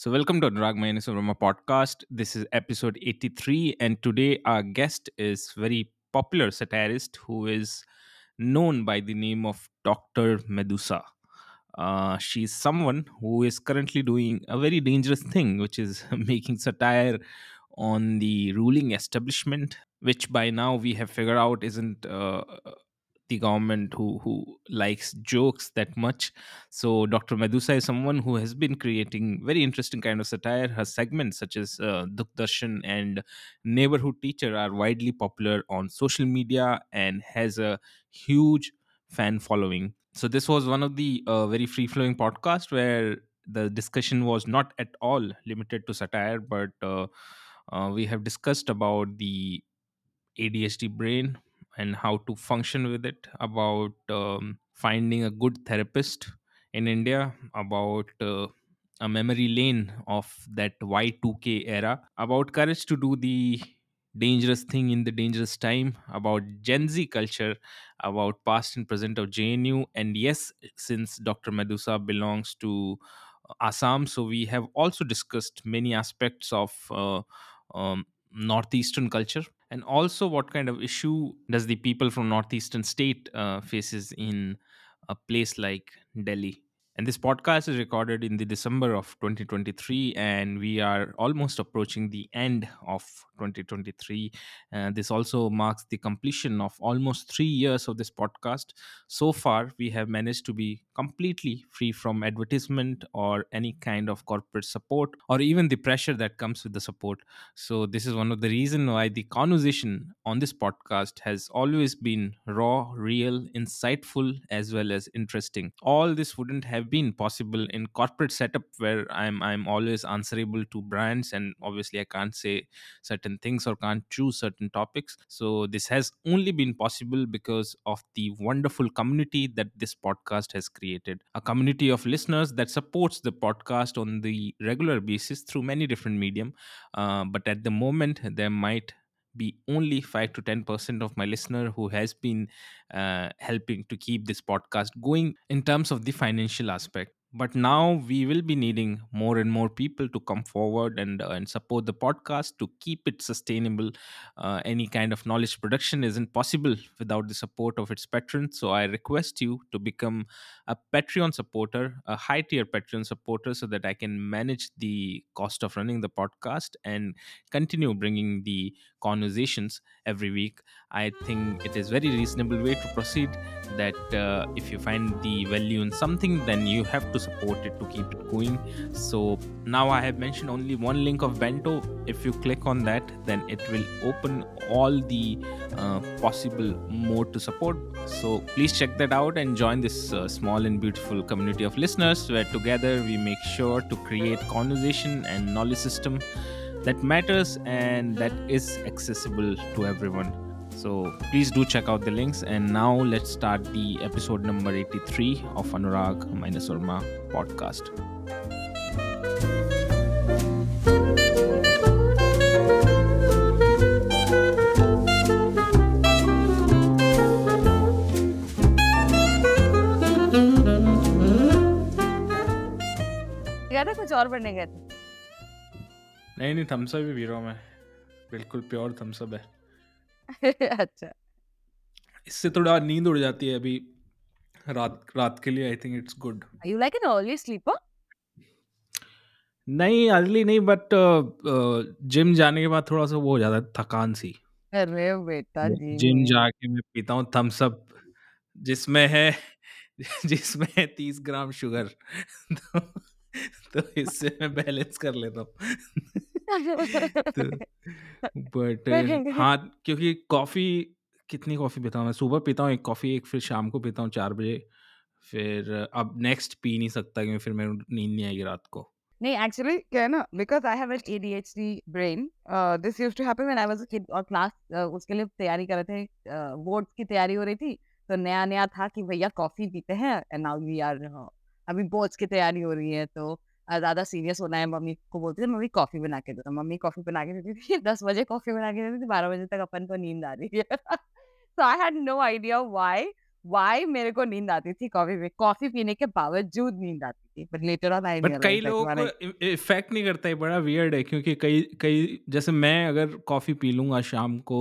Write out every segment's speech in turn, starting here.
So, welcome to Anurag Minus Rama podcast. This is episode 83, and today our guest is very popular satirist who is known by the name of Dr. Medusa. Uh, she's someone who is currently doing a very dangerous thing, which is making satire on the ruling establishment, which by now we have figured out isn't uh, the government who who likes jokes that much. So Dr. Medusa is someone who has been creating very interesting kind of satire. Her segments such as uh, and Neighborhood Teacher are widely popular on social media and has a huge fan following. So this was one of the uh, very free flowing podcast where the discussion was not at all limited to satire, but uh, uh, we have discussed about the ADHD brain and how to function with it, about um, finding a good therapist in India, about uh, a memory lane of that Y2K era, about courage to do the dangerous thing in the dangerous time, about Gen Z culture, about past and present of JNU. And yes, since Dr. Medusa belongs to uh, Assam, so we have also discussed many aspects of uh, um, northeastern culture and also what kind of issue does the people from northeastern state uh, faces in a place like delhi and this podcast is recorded in the december of 2023 and we are almost approaching the end of 2023 uh, this also marks the completion of almost three years of this podcast. So far we have managed to be completely free from advertisement or any kind of corporate support or even the pressure that comes with the support. So this is one of the reason why the conversation on this podcast has always been raw real insightful as well as interesting. All this wouldn't have been possible in corporate setup where i'm i'm always answerable to brands and obviously i can't say certain things or can't choose certain topics. So this has only been possible because of the wonderful community that this podcast has created. A community of listeners that supports the podcast on the regular basis through many different medium uh, but at the moment there might be only 5 to 10% of my listener who has been uh, helping to keep this podcast going in terms of the financial aspect but now we will be needing more and more people to come forward and uh, and support the podcast to keep it sustainable. Uh, any kind of knowledge production isn't possible without the support of its patrons. So i request you to become a patreon supporter a high tier patreon supporter so that i can manage the cost of running the podcast and continue bringing the conversations every week. I think it is very reasonable way to proceed that uh, if you find the value in something then you have to support it to keep it going. So now i have mentioned only one link of bento. If you click on that then it will open all the uh, possible mode to support. So please check that out and join this uh, small and beautiful community of listeners where together we make sure to create conversation and knowledge system that matters and that is accessible to everyone so please do check out the links. And now let's start the episode number 83 of Anurag minus Urma podcast. गया था कुछ और पढ़ने गए थे नहीं नहीं Thums Up भी पी रहा हूँ मैं बिल्कुल प्योर थम्सअप है अच्छा। इससे थोड़ा नींद उड़ जाती है अभी रात रात के लिए I think it's good are you like an early sleeper नहीं अर्ली नहीं बट जिम जाने के बाद थोड़ा सा वो हो जाता है थकान सी। अरे बेटा जी। जिम जाके मैं पीता हूँ थम्स अप जिसमें है जिसमें है तीस ग्राम शुगर तो, तो इससे मैं बैलेंस कर लेता हूँ। बट हाँ क्योंकि कॉफ़ी कितनी कॉफ़ी पीता हूँ मैं? सुबह पीता हूँ एक कॉफ़ी एक फिर शाम को पीता हूँ चार बजे। फिर अब नेक्स्ट पी नहीं सकता क्योंकि फिर मेरे नींद नहीं आएगी रात को। नहीं एक्चुअली क्या है ना because I have an ADHD brain this used to happen when I was a kid और क्लास उसके लिए तैयारी कर रहे थे बोर्ड्स की तैयारी हो रही थी तो नया नया था कि भैया कॉफ़ी पीते हैं एंड नाउ वी आर अभी बोर्ड्स की तैयारी हो रही है तो ज़्यादा सीरियस होना है मम्मी को बोलती थी मम्मी कॉफ़ी बना के दो तो मम्मी कॉफ़ी बना के देती थी दस बजे कॉफ़ी बना के देती थी बारह बजे तक अपन को नींद आ रही है so I had no idea why why मेरे को नींद आती थी कॉफ़ी में कॉफ़ी पीने के बावजूद नींद आती थी but later on I but कई लोगों को इफ़ेक्ट नहीं करता है बड़ा वियर्ड है क्योंकि कई कई जैसे मैं अगर कॉफ़ी पी लूँगा शाम को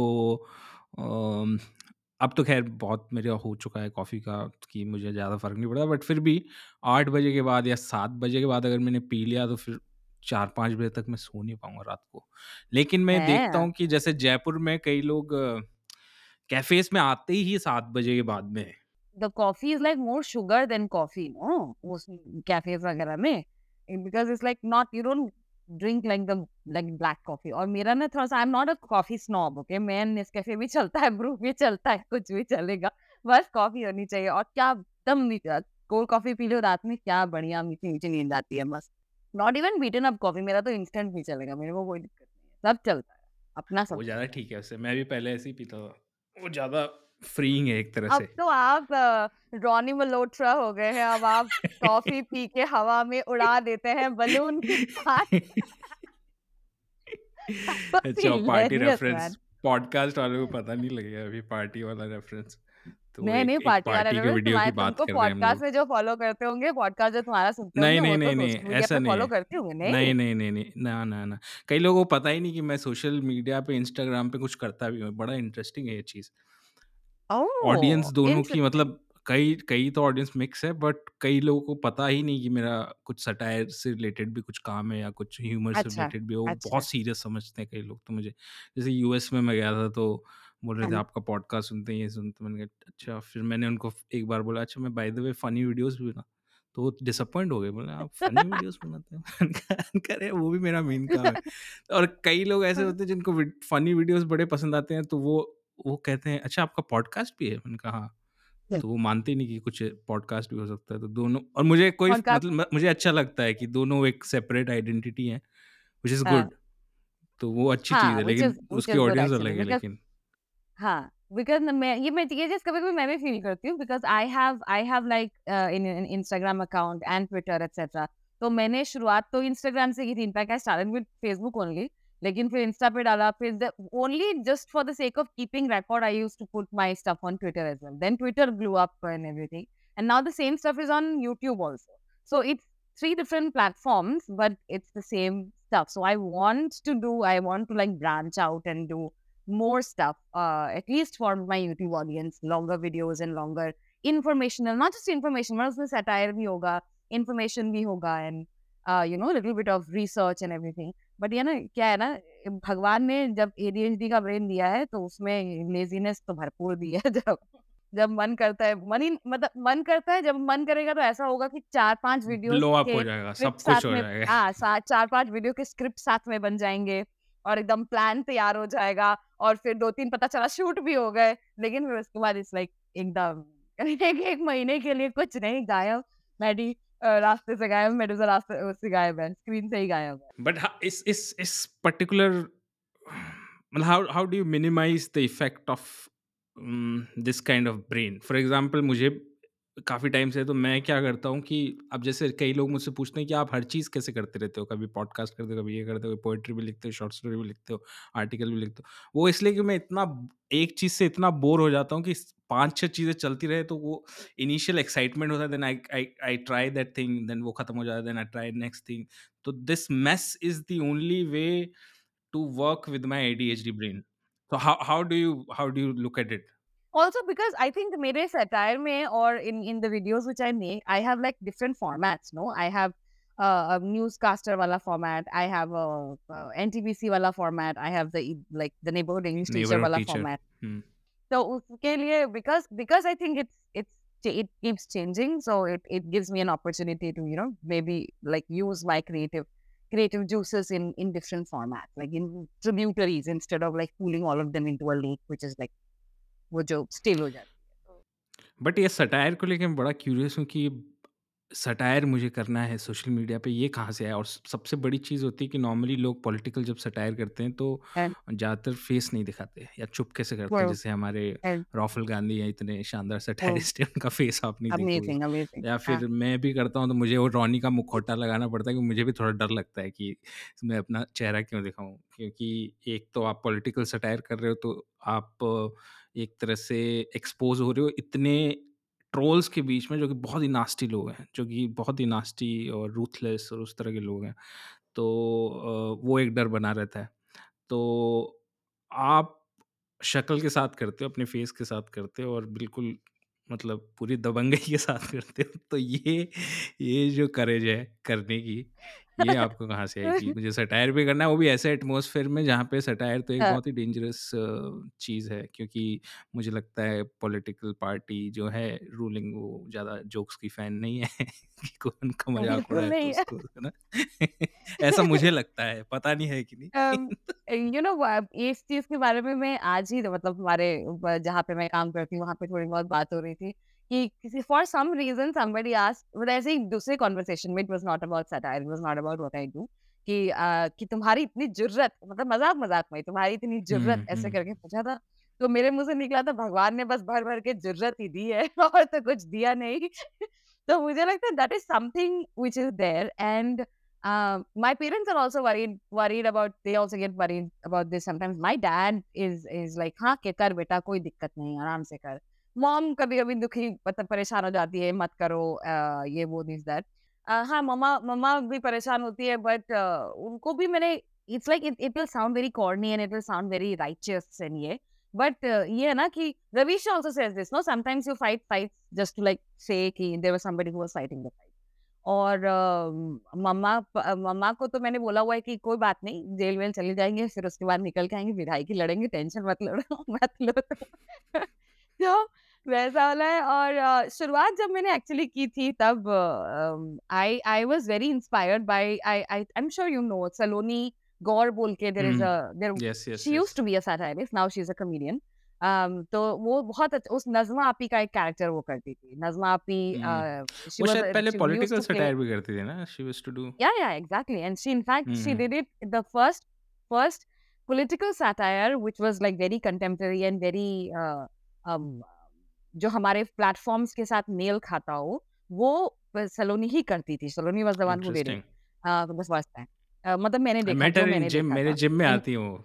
अब तो खैर बहुत मेरा हो चुका है कॉफ़ी का कि मुझे ज़्यादा फ़र्क नहीं पड़ता बट फिर भी आठ बजे के बाद या सात बजे के बाद अगर मैंने पी लिया तो फिर चार पाँच बजे तक मैं सो नहीं पाऊँगा रात को। लेकिन मैं देखता है। हूँ कि जैसे जयपुर में कई लोग कैफेज में आते ही सात बजे के बाद में। The coffee is like more sugar than coffee, no? उस cafes वगैरह में because it's like not you don't drink like the like black coffee. और मेरा ना थोड़ा सा I'm not a coffee snob, okay? मैं नेस्कैफे भी चलता है, ब्रू भी चलता है, कुछ भी चलेगा, बस कॉफ़ी होनी चाहिए और क्या दम मीठा कोल्ड कॉफ़ी पी लो रात में क्या बढ़िया मीठी मीठी नींद आती है बस not even beaten up coffee मेरा तो इंस्टेंट भी चलेगा मेरे को कोई दिक्कत नहीं है। सब चलता है अपना सब वो ज़्यादा ठीक है उससे मैं भी पहले ऐसे ही पीता था। वो ज़्यादा फ्रीइंग है एक तरह अब से। तो आप रॉनी मल्होत्रा हो गए हैं अब आप कॉफ़ी पी के हवा में उड़ा देते हैं बलून के साथ अच्छा पार्टी रेफरेंस. पॉडकास्ट वालों को पता नहीं लगेगा अभी पार्टी वाला रेफरेंस तो नहीं नहीं पार्टी वाला रेफरेंस वीडियो की तुम्हारे बात कर रहे हैं पॉडकास्ट में जो फॉलो करते होंगे पॉडकास्ट जो तुम्हारा सुनते नहीं होंगे नहीं नहीं तो नहीं ऐसा नहीं फॉलो करते होंगे नहीं? नहीं नहीं नहीं नहीं ना ना ना। कई लोगों को पता ही नहीं कि मैं सोशल मीडिया पे इंस्टाग्राम पे कुछ करता भी हूँ बड़ा इंटरेस्टिंग है ये चीज़। ऑडियंस ओह दोनों की इंटरेस्टिंग मतलब कई कई तो ऑडियंस मिक्स है बट कई लोगों को पता ही नहीं कि मेरा कुछ सटायर से रिलेटेड भी कुछ काम है या कुछ ह्यूमर से अच्छा रिलेटेड भी है। अच्छा। बहुत सीरियस समझते हैं कई लोग तो मुझे। जैसे यूएस में मैं गया था तो बोल रहे थे हाँ, आपका पॉडकास्ट सुनते हैं ये सुनते हैं। मैंने कहा अच्छा। फिर मैंने उनको एक बार बोला अच्छा मैं by the way funny videos भी ना तो वो डिसअपॉइंट हो गए। बोले आप फनी वीडियोस बनाते हैं? मैंने मैंने कहा, अरे वो भी मेरा मेन काम है। और कई लोग ऐसे होते हैं जिनको फनी वीडियोस बड़े पसंद आते हैं तो वो वो कहते हैं अच्छा आपका पॉडकास्ट भी है? मैंने कहा हाँ। तो वो मानते नहीं कि कुछ पॉडकास्ट भी हो सकता है तो दोनों और मुझे कोई पॉडकास्ट मतलब म- मुझे अच्छा लगता है कि दोनों एक सेपरेट आइडेंटिटी है विच इज़ हाँ। गुड तो वो अच्छी चीज़ हाँ है which लेकिन उसकी ऑडियंस अलग है लेकिन। हाँ बिकॉज़ मैं ये मैं ये चीज़ कभी कभी मैं भी फील करती हूँ because I have I have like in Instagram account and Twitter etcetera तो मैंने शुरुआत तो इंस्टाग्राम से की थी in fact I started with Facebook only लेकिन फिर इंस्टा पे डाला फिर only just for the sake of keeping record I use to put my stuff on Twitter as well then Twitter blew up and everything and now the same stuff is on YouTube also so it's three different platforms but it's the same stuff so i want to do i want to like branch out and do more stuff, uh, at least for my YouTube audience, longer videos and longer informational, not just information, but also satire bhi hoga, information bhi hoga, and uh, you know, a little bit of research and everything. But ये ना क्या है ना भगवान ने जब ADHD का brain दिया है तो उसमें लेजीनेस तो भरपूर दी है जब जब मन करता है मन ही मतलब मन करता है जब मन करेगा तो ऐसा होगा कि चार पाँच वीडियोस ब्लो अप हो जाएगा सब कुछ हो जाएगा। हाँ चार पाँच वीडियो के स्क्रिप्ट साथ में बन जाएँगे और एकदम प्लान तैयार हो जाएगा और फिर दो तीन पता चला शूट भी हो गए लेकिन फिर उसके बाद इट्स लाइक एकदम एक एक महीने के लिए कुछ नहीं गायब मैडी रास्ते से गायब मेडुसा रास्ते उससे गायब है स्क्रीन से ही गायब है। बट इस इस इस पर्टिकुलर मतलब how how do you minimize the effect of this kind of brain for example मुझे काफ़ी टाइम से तो मैं क्या करता हूँ कि अब जैसे कई लोग मुझसे पूछते हैं कि आप हर चीज़ कैसे करते रहते हो कभी पॉडकास्ट करते हो, कभी ये करते हो, कभी पोएट्री भी लिखते हो शॉर्ट स्टोरी भी लिखते हो आर्टिकल भी लिखते हो वो इसलिए कि मैं इतना एक चीज़ से इतना बोर हो जाता हूँ कि पाँच छह चीज़ें चलती रहे तो वो इनिशियल एक्साइटमेंट होता है then I I I try that thing then वो खत्म हो जाता है then I try next thing तो this mess is the only way to work with my ADHD brain. So how how do you, how do you look at it? also because i think mere satire mein or in in the videos which i make i have like different formats no i have uh, a newscaster wala format i have a, a ntbc wala format i have the like the neighborhood english teacher wala teacher. format hmm. so because because i think it's it's it keeps changing so it, it gives me an opportunity to you know maybe like use my creative creative juices in in different formats like in tributaries instead of like pooling all of them into a lake which is like वो जो still हो जाती है but ये satire को लेके मैं बड़ा क्यूरियस हूँ कि सटायर मुझे करना है सोशल मीडिया पे ये कहाँ से आया? और सबसे बड़ी चीज़ होती है कि नॉर्मली लोग पॉलिटिकल जब सटायर करते हैं तो ज़्यादातर फेस नहीं दिखाते या चुपके से करते हैं? जैसे हमारे राहुल गांधी हैं इतने शानदार सटायरिस्ट हैं उनका फेस आप नहीं अमेजिंग अमेजिंग या फिर मैं भी करता हूँ तो मुझे वो रॉनी का मुखौटा लगाना पड़ता है कि मुझे भी थोड़ा डर लगता है कि मैं अपना चेहरा क्यों दिखाऊँ? क्योंकि एक तो आप पॉलिटिकल सटायर कर रहे हो तो आप एक तरह से एक्सपोज हो रहे हो इतने ट्रोल्स के बीच में, जो कि बहुत ही नास्टी लोग हैं, जो कि बहुत ही नास्टी और रूथलेस और उस तरह के लोग हैं। तो वो एक डर बना रहता है। तो आप शक्ल के साथ करते हो, अपने फेस के साथ करते हो और बिल्कुल मतलब पूरी दबंगई के साथ करते हो तो ये ये जो करेज है करने की ये आपको कहाँ से कि मुझे सटायर भी करना है वो भी ऐसे एटमॉस्फेयर में जहाँ पे सटायर तो एक हाँ, बहुत ही डेंजरस चीज़ है क्योंकि मुझे लगता है पॉलिटिकल पार्टी जो है रूलिंग वो ज़्यादा जोक्स की फ़ैन नहीं है कि कोई उनका मज़ाक बिल्कुल उड़ाए तो नहीं उसको है। ना? ऐसा मुझे लगता है पता नहीं है कि नहीं। यू नो इस चीज़ के बारे में मैं आज ही मतलब हमारे ब जहाँ पे मैं काम करती हूँ, वहाँ पे थोड़ी बहुत बात हो रही थी। कि किसी for some reason somebody asked मतलब ऐसे ही दूसरे कन्वर्सेशन में it was not about satire, it was not about what I do कि अ, कि तुम्हारी इतनी जुर्रत मतलब मज़ाक-मज़ाक में तुम्हारी इतनी जुर्रत ऐसे करके पूछा था। तो मेरे मुँह से निकला था भगवान ने बस भर-भर के जुर्रत ही दी है और तो कुछ दिया नहीं। तो मुझे लगता है that is something which is there and my parents are also worried worried about they also get worried about this sometimes my dad is is like हाँ के कर बेटा कोई दिक्कत नहीं आराम से कर मॉम कभी कभी दुखी मतलब परेशान हो जाती है मत करो uh, ये वो दिस दैट हाँ मम्मा मम्मा भी परेशान होती है बट उनको भी मैंने it's like it will sound very corny and it will sound very righteous and ये। बट ये है ना कि Ravish also says this no sometimes you fight fights just to like say कि there was somebody who was fighting the fight और मम्मा मम्मा को तो मैंने बोला हुआ है कि कोई बात नहीं, जेल-वेल चले जाएँगे फिर उसके बाद निकल के आएँगे आएँगे, विधायकी लड़ेंगे, टेंशन मत लो मत लो तो वैसा वाला है और अ, शुरुआत जब मैंने एक्चुअली की थी तब I I was very inspired by I I I am sure you know Saloni Gaur बोल के there is a there yes, yes, she used yes. To be a satirist, now she is a comedian. Um, तो वो बहुत अच्छ उस नज़्मा आपी का एक कैरेक्टर वो करती थी। नज़्मा आपी शी वो वाज़ शायद पहले शी पॉलिटिकल सटायर भी करती थी ना? She used to do Yeah, yeah, exactly. And she, in fact, she हुँ। did it the first, first political satire, which was like very contemporary and very, uh, um, जो हमारे platforms के साथ mail खाता हो, वो सलोनी ही करती थी. Saloni was the one who did it. Interesting. First time. मतलब मैंने देखा, इन मैंने जिम मेरे जिम में आती हैं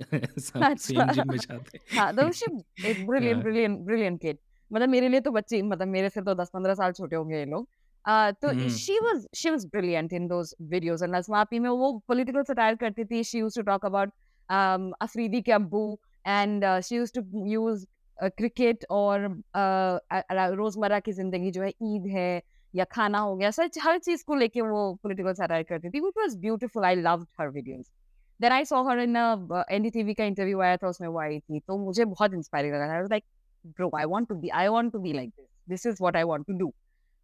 अच्छा. सेम जिम में जाते हाँ, तो शी। एक ब्रिलियंट। ब्रिलियंट ब्रिलियंट किड मतलब मेरे लिए तो बच्चे मतलब मेरे से तो 10-15 साल छोटे होंगे ये लोग। तो। She was she was brilliant in those videos और नज़्मा में वो पॉलिटिकल सटायर करती थी। She used to talk about Afridi के अब्बू and she used to use cricket और रोज़मर्रा की ज़िंदगी जो है ईद है या खाना हो गया, सच हर चीज़ को लेके वो पॉलिटिकल सटायर करती थी, which was beautiful. I loved her videos. Then I saw her in a, ब एनडीटीवी का इंटरव्यू आया था उसमें वो आई थी, तो मुझे बहुत इंस्पायरिंग लगा था। Like bro I want to be I want to be like this. This is what I want to do.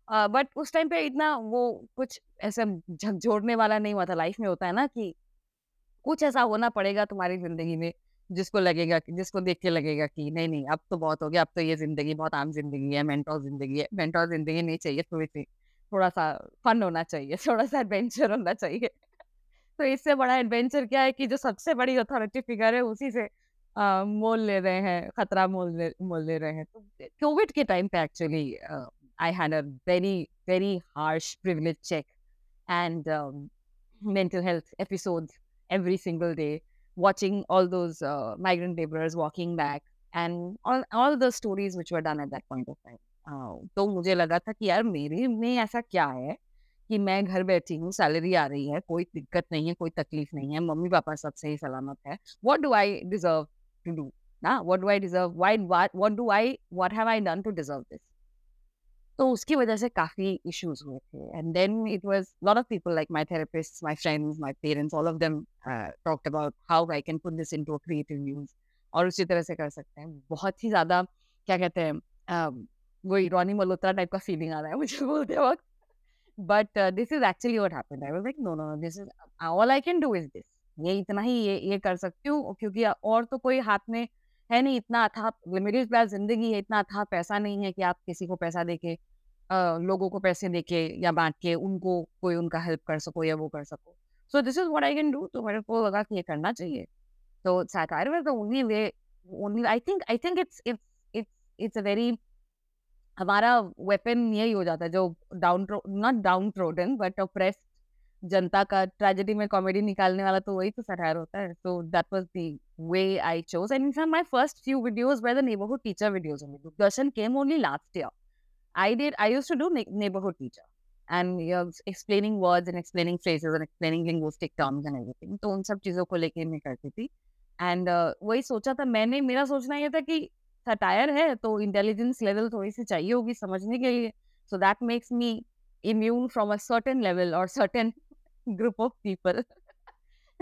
But उस टाइम पे इतना वो कुछ ऐसा झकझोड़ने वाला नहीं हुआ था। लाइफ में होता है ना कि कुछ ऐसा होना पड़ेगा तुम्हारी ज़िंदगी में, जिसको लगेगा जिसको देख के लगेगा कि नहीं, नहीं अब तो बहुत हो गया, अब तो ये ज़िंदगी बहुत आम ज़िंदगी है, मेंटोर ज़िंदगी है। मेंटोर ज़िंदगी नहीं चाहिए थोड़ी-सी, थोड़ा-सा फन होना चाहिए, थोड़ा-सा एडवेंचर होना चाहिए। तो इससे बड़ा एडवेंचर क्या है कि जो सबसे बड़ी अथॉरिटी फिगर है उसी से मोल ले रहे हैं, खतरा मोल ले मोल ले रहे हैं। तो कोविड के टाइम पे actually I had a very, very harsh privilege check and mental health episodes every single day, watching all those uh, migrant laborers walking back and all, all the stories which were done at that point of time. Uh, तो मुझे लगा था कि यार मेरे में ऐसा क्या है कि मैं घर बैठी हूँ, सैलरी आ रही है, कोई दिक्कत नहीं है, कोई तकलीफ़ नहीं है, मम्मी-पापा सब सही सलामत है। What do I deserve to do? ना what do I deserve? Why what what do I what have I done to deserve this? तो उसकी वजह से काफ़ी इश्यूज़ हुए थे and then it was lot of people like my therapists, my friends, my parents all of them talked about how I can put this into a creative use और उसी तरह से कर सकते हैं। बहुत ही ज़्यादा क्या कहते हैं अ, वही रॉनी मल्होत्रा टाइप का फीलिंग आ रहा है मुझे बोलते वक़्त। But this is actually what happened. I was like no, no, this is all I can do is this. ये इतना ही ये ये कर सकती हूँ क्योंकि और तो कोई हाथ में है नहीं इतना अथाह मिडिल क्लास ज़िंदगी है, इतना अथाह पैसा नहीं है कि आप किसी को पैसा देके लोगों को पैसे देके या बांट के उनको कोई उनका हेल्प कर सको या वो कर सको। So this is what I can do तो मेरे को लगा कि ये करना चाहिए। तो the only way only I think I think it's it's it's it's a very हमारा वेपन यही हो जाता है जो down not downtrodden but oppressed जनता का ट्रेजेडी में कॉमेडी निकालने वाला तो वही तो सटायर होता है। So that was the way I chose and in my first few videos were the neighbourhood teacher videos only. Came only last year. I did. I used to do ne- neighborhood teacher, and you know, explaining words and explaining phrases and explaining linguistic terms and everything. तो उन सब चीज़ों को लेके मैं करती थी. And वही सोचा था मैंने मेरा सोचना ये था कि सटायर है तो इंटेलिजेंस लेवल थोड़ी सी चाहिए होगी समझने के लिए so that makes me immune from a certain level or certain group of people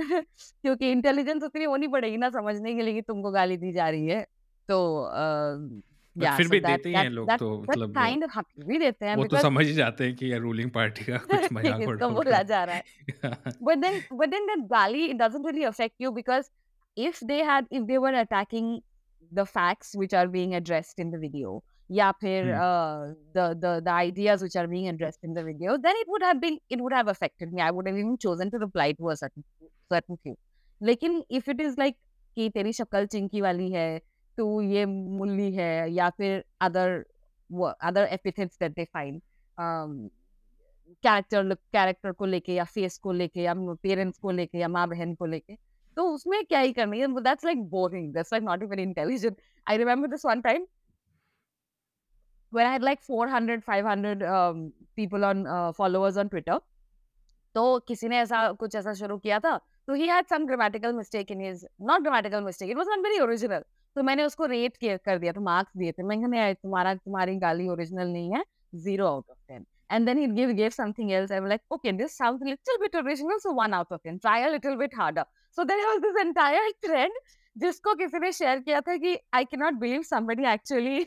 क्योंकि इंटेलिजेंस उतनी होनी पड़ेगी ना समझने के लिए कि तुमको गाली दी जा रही है तो बट या फिर सो भी दैट देते ही दैट हैं लोग दैट तो दैट मतलब काइंड ऑफ़ हम भी देते हैं वो तो बिकॉज़ समझ ही जाते हैं कि ये रूलिंग पार्टी का कुछ मज़ाक इसको उड़ा बोला जा रहा है रहा but then but then that gali it doesn't really affect you because if they had if they were attacking the facts which are being addressed in the video yeah फिर Hmm. uh, the the the ideas which are being addressed in the video then it would have been it would have affected me i would have even chosen to reply to a certain certain few लेकिन if it is like कि तेरी शक्ल चिंकी वाली है तू ये मुल्ली है या फिर other other epithets that they find um, character character को लेके या फेस को लेके या पेरेंट्स को लेके या माँ बहन को लेके तो उसमें क्या ही करना है that's like boring that's like not even intelligent I remember this one time when I had like 400, 500 um, people on uh, followers on Twitter. तो किसी ने ऐसा कुछ ऐसा शुरू किया था तो ही had some grammatical mistake in his not grammatical mistake it was not very original तो मैंने उसको रेट कर दिया तो मार्क्स दिए थे। मैंने कहा तुम्हारा, तुम्हारी गाली ओरिजिनल नहीं है zero out of ten and then he give give something else I like okay this sound little bit original so one out of ten try a little bit harder so there was this entire trend जिसको किसी ने share किया था कि I can not believe somebody actually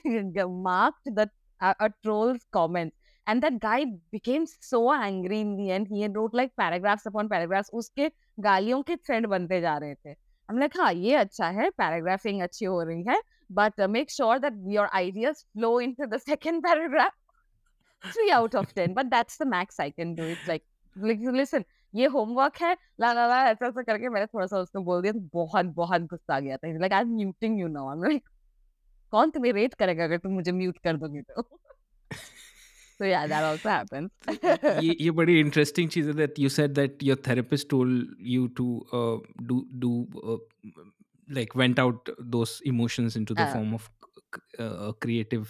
marked that a trolls comment And that guy became so angry in the end. He wrote like paragraphs upon paragraphs. उसके गालियों के thread बनते जा रहे थे. I'm like, हाँ ये अच्छा है, paragraphing अच्छी हो रही है, but uh, make sure that your ideas flow into the second paragraph. Three out of ten, but that's the max I can do. It's like, like listen, ये होमवर्क है ला ला ला ऐसा ऐसा करके मैंने थोड़ा सा उसको बोल दिया तो बहुत बहुत गुस्सा आ गया था like I am muting you now I am like कौन तुम्हें रेट करेगा अगर तुम मुझे म्यूट कर दोगे तो so yeah that also happens ये ये बड़ी इंटरेस्टिंग चीज है that you said that your therapist told you to uh, do do uh, like went out those emotions into the Uh, form of creative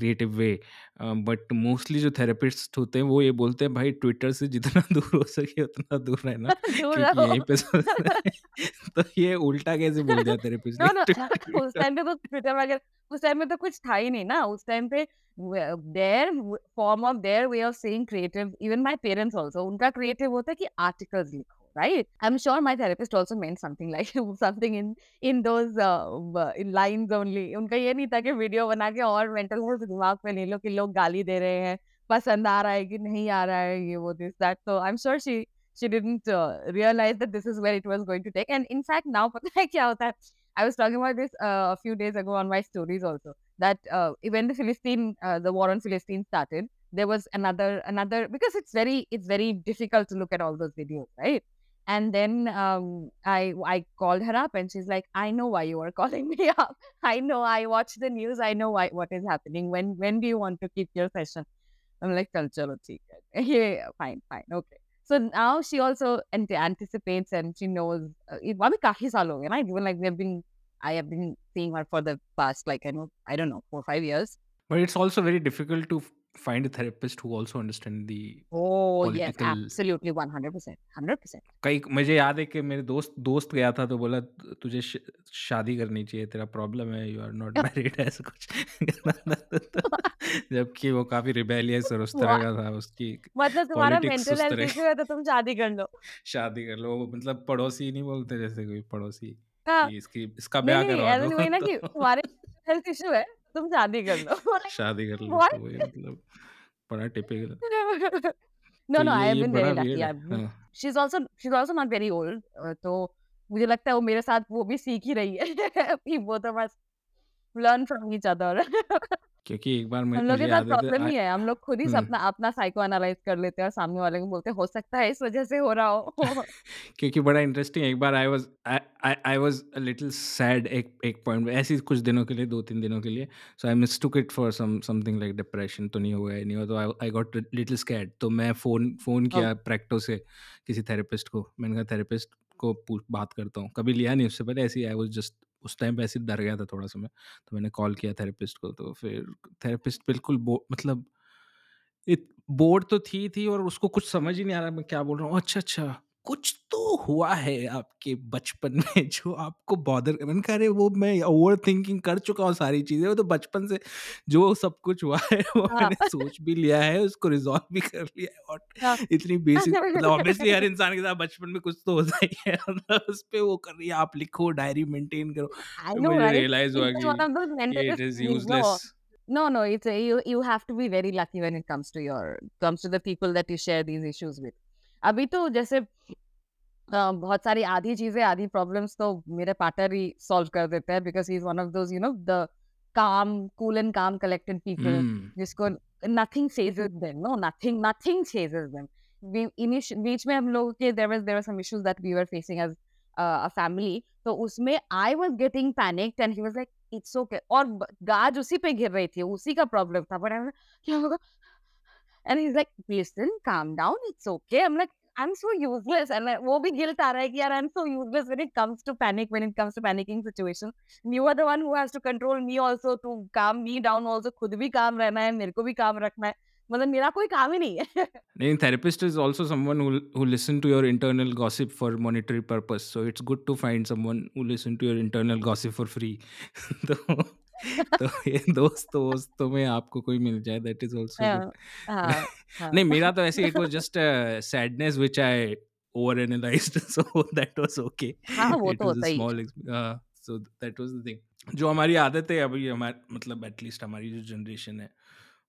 creative way but mostly जो therapist होते हैं वो ये बोलते हैं भाई ट्विटर से जितना दूर हो सके उतना दूर रहना दूर क्योंकि रहो। यहीं पे तो ये उल्टा कैसे बोल दिया थेरेपिस्ट नो नो ने उस टाइम पे तो ट्विटर वगैरह उस टाइम में तो कुछ था ही नहीं ना उस टाइम पे their form of their way of saying creative even my parents also उनका क्रिएटिव होता है कि आर्टिकल्स लिखो। right i'm sure my therapist also meant something like something in in those uh, in lines only उनका ये नहीं था कि वीडियो बना के और मेंटल हेल्थ दिमाग पे ले लो कि लोग गाली दे रहे हैं पसंद आ रहा है कि नहीं आ रहा है ये वो this that so i'm sure she she didn't uh, realize that this is where it was going to take and in fact now पता है क्या होता है I was talking about this uh, a few days ago on my stories also that uh, when the Philistine uh, the war on Philistine started there was another another because it's very it's very difficult to look at all those videos right And then um, I I called her up and she's like, I know why you are calling me up. I know I watch the news. I know why, what is happening. When when do you want to keep your session? I'm like, cultural secret. yeah, fine, fine, okay. So now she also anticipates and she knows. Uh, I even like we have been, I have been seeing her for the past like I know I don't know four five years. But it's also very difficult to find a therapist who also understand the Oh yes, political absolutely one hundred percent, hundred percent. कई मुझे याद है कि मेरे दोस्त दोस्त गया था तो बोला "तु- तुझे श- शादी करनी चाहिए तेरा प्रॉब्लम है यू आर नॉट मैरिड ऐसा कुछ। जबकि वो काफ़ी रिबेलियस और उस तरह का था उसकी मतलब तुम्हारा पॉलिटिक्स मेंटल उस हेल्थ तरह। इशू है तो तुम शादी कर लो। शादी कर लो वो मतलब पड़ोसी नहीं बोलते जैसे कोई पड़ोसी हाँ। कि इसकी इसका नहीं ब्याह नहीं करवा ऐसा दो। वही ना कि तो तुम्हारे हेल्थ इशू है। तुम शादी कर लो। शादी कर लो तो मतलब बड़ा typical. No no I am in very she is also she is also not very old तो मुझे लगता है वो मेरे साथ वो भी सीख ही रही है। We both of us learn from each other क्योंकि एक बार मैं हम लोग मुझे के साथ याद है प्रॉब्लम ही है हम लोग खुद ही हम्म अपना अपना साइको एनालाइज कर लेते हैं और सामने वाले को बोलते हैं हो सकता है इस वजह से हो रहा हो। क्योंकि बड़ा इंटरेस्टिंग एक बार I was I was a little sad एक एक पॉइंट ऐसे ही कुछ दिनों के लिए दो तीन दिनों के लिए। So I mistook it for some something like depression तो नहीं हुआ है नहीं हुआ तो I I got little scared तो मैं फ़ोन फ़ोन किया प्रैक्टो से किसी थेरेपिस्ट को। मैंने कहा थेरेपिस्ट को पूछ बात करता हूँ। कभी लिया नहीं उससे पहले ऐसे ही आई वाज जस्ट उस टाइम वैसे डर गया था थोड़ा-सा मैं, तो मैंने कॉल किया थेरेपिस्ट को तो फिर थेरेपिस्ट बिल्कुल बो मतलब इत बोर्ड तो थी थी और उसको कुछ समझ ही नहीं आ रहा मैं क्या बोल रहा हूँ। अच्छा, अच्छा, कुछ तो हुआ है आपके बचपन में जो आपको बॉदर मैंने कहा अरे वो मैं ओवरथिंकिंग कर चुका हूँ सारी चीज़ें, वो तो बचपन से जो सब कुछ हुआ है वो हाँ। मैंने सोच भी लिया है, उसको रिज़ॉल्व भी कर लिया है और हाँ। इतनी बेसिक मतलब ऑब्वियसली हर इंसान के साथ बचपन में कुछ तो होता ही है मतलब उस पे वो कर रही है, आप लिखो, डायरी मेंटेन करो। I फिर know, मुझे right? रियलाइज़ हुआ It's कि one of those ये it is things. Useless no, no. It's a, you. You have to be very lucky when it comes to your comes to the people that you share these issues with. अभी तो जैसे बहुत सारी आधी चीज़ें आधी problems तो मेरे पार्टनर ही सॉल्व कर देते हैं because he is one of those you know the calm cool and calm collected people जिसको nothing chases them no nothing nothing chases them बीच में हम लोगों के there was there some issues that we were facing as a family तो उसमें I was getting panicked and he was like it's okay और गाज उसी पे गिर रही थी उसी का प्रॉब्लम था। बट क्या होगा? And he is like listen calm down it's okay I am like I'm so useless and like, वो भी guilt आ रहा है कि यार I'm so useless when it comes to panic when it comes to panicking situation. You are the one who has to control me also to calm me down also खुद भी काम रहना है मेरे को भी काम रखना है मतलब मेरा कोई काम ही नहीं है नहीं therapist is also someone who who listen to your internal gossip for monetary purpose so it's good to find someone who listen to your internal gossip for free तो तो ये दोस्त दोस्त में आपको कोई मिल जाए दैट इज़ आल्सो नहीं मेरा तो ऐसे it was just sadness which I over analysed so that was okay हाँ वो तो होता ही so that was the thing जो हमारी आदत है अभी हमारे मतलब एटलीस्ट हमारी जो जनरेशन है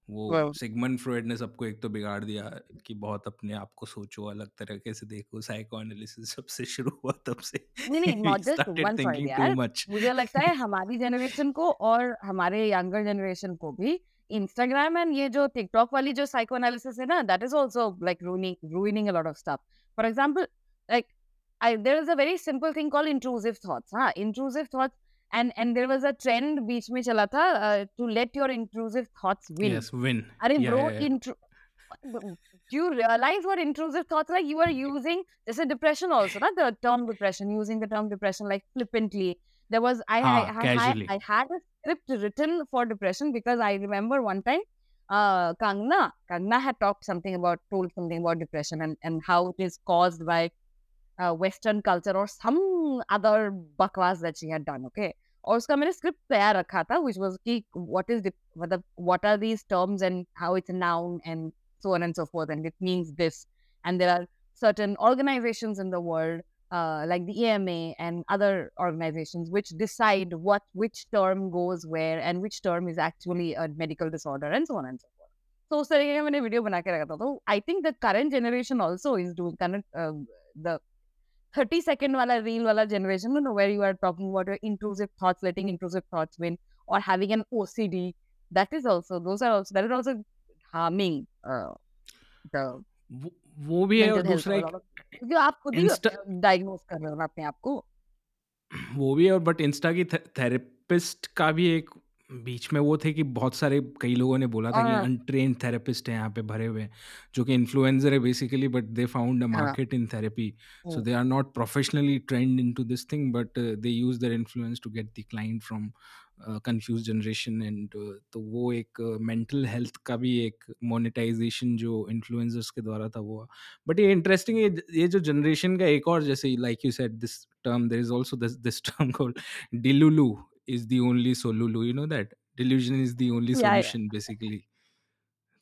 वो Well, सिगमंड फ्रॉइड ने सबको एक तो बिगाड़ दिया कि बहुत अपने आप को सोचो अलग तरीके से देखो साइको एनालिसिस सबसे शुरू हुआ तब से नहीं नहीं नॉट जस्ट वन साइड यार मुझे लगता है हमारी जनरेशन को और हमारे यंगर जनरेशन को भी इंस्टाग्राम एंड ये जो टिकटॉक वाली जो साइको एनालिसिस है ना that is also like ruining ruining a lot of stuff for example like I, there is a very simple thing called intrusive thoughts. Huh? Intrusive thoughts, and and there was a trend बीच में चला था uh, to let your intrusive thoughts win. yes win अरे yeah, bro, yeah, yeah. intru do you realize what intrusive thoughts like you are using this is depression also not the term depression using the term depression like flippantly there was i i, हाँ I, I, casually I had a script written for depression because i remember one time uh kangna kangna had talked something about told something about depression and and how it is caused by uh, western culture or some other bakwas that she had done okay और उसका मैंने script तैयार रखा था which was कि what is the मतलब what are these terms and how it's a noun and so on and so forth and it means this and there are certain organizations in the world uh, like the EMA and other organizations which decide what which term goes where and which term is actually a medical disorder and so on and so forth. So उस तरीके का मैंने video बना के रखा था तो I think the current generation also is doing kind of uh, the 30 second wala reel wala generation you know, where you are talking about your intrusive thoughts letting intrusive thoughts win or having an ocd that is also those are also that is also harming uh, the वो भी है और दूसरा एक क्योंकि आप खुद ही Insta diagnose कर रहे हो ना अपने आप को वो भी है और बट इंस्टा की थेरेपिस्ट का भी एक बीच में वो थे कि बहुत सारे कई लोगों ने बोला था कि हाँ। अनट्रेन्ड थेरेपिस्ट हैं यहाँ पे भरे हुए हैं जो कि इन्फ्लुएंसर है basically but they found a हाँ। Market in therapy so they are not professionally trained in to this thing but they use their influence to get the client from confuse generation and तो वो एक mental uh, health का भी एक monetization जो influencers के द्वारा था वो बट ये इंटरेस्टिंग ये ये जो जनरेशन का एक और जैसे like you said this term there is also this this term called delulu is the only solulu you know that delusion is the only या या solution basically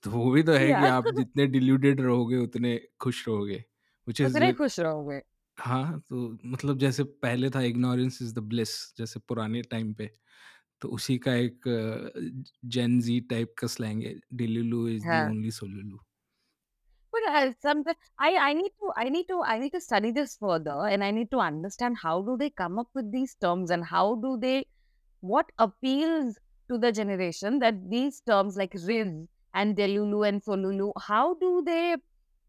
तो वो भी तो है कि या आप जितने डिल्यूटेड रहोगे उतने खुश रहोगे which is उतने खुश रहोगे हाँ तो मतलब जैसे पहले था ignorance is the bliss जैसे पुराने टाइम पे तो उसी का एक जेन जी टाइप का स्लैंग है डिल्यूलू इज़ द हाँ only solulu But uh, sometimes I, I need to I need to I need to study this further and I need to understand how do they come up with these terms and how do they what appeals to the generation that these terms like Riz and Delulu and Solulu how do they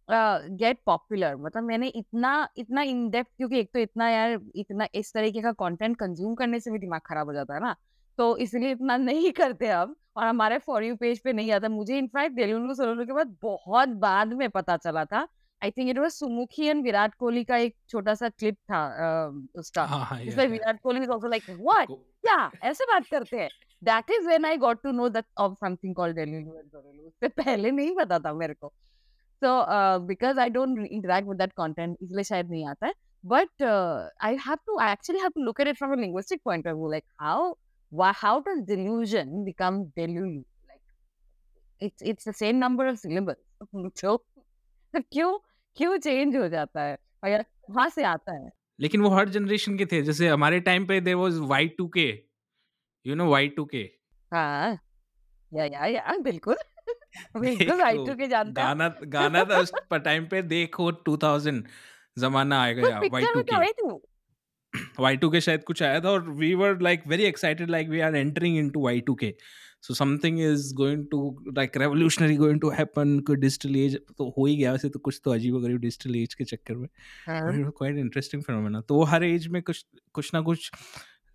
uh, get popular? मतलब मैंने इतना इतना in depth क्योंकि एक तो इतना यार इतना इस तरीके का कंटेंट कंज्यूम करने से भी दिमाग खराब हो जाता है ना तो इसलिए इतना नहीं करते हम और हमारे फॉर यू पेज पे नहीं आता। मुझे इनफैक्ट डेलुलू सोलुलू के बाद बहुत बाद में पता चला था। I think it was Sumukhi and Virat Kohli का एक छोटा सा क्लिप था उसका। जिसमें Virat Kohli is also like what क्या ऐसे बात करते हैं that is when I got to know that of something called उससे पहले नहीं पता था मेरे को सो because I don't interact with that content इसलिए शायद नहीं आता है but uh, I have to I actually have to look at it from a linguistic point of view like how why, how does delusion become delulu like it's it's the same number of syllables so तो क्यों क्यों change हो जाता है और वहाँ से आता है लेकिन वो हर जनरेशन के थे। जैसे हमारे टाइम पे there was Y2K you know Y2K हाँ। या या या बिल्कुल। बिल्कुल आई टू के जानते हैं। गाना गाना था उस टाइम पे देखो 2000 जमाना आएगा या वाई पिक्चर टू में क्या के वाई टू के शायद कुछ आया था और we were like very excited like we are entering into Y two K so something is going to like revolutionary going to happen कोई डिजिटल एज तो हो ही गया वैसे तो कुछ तो अजीब गरीब डिजिटल एज के चक्कर में। क्वाइट इंटरेस्टिंग फिनोमेना तो वो हर एज में कुछ कुछ ना कुछ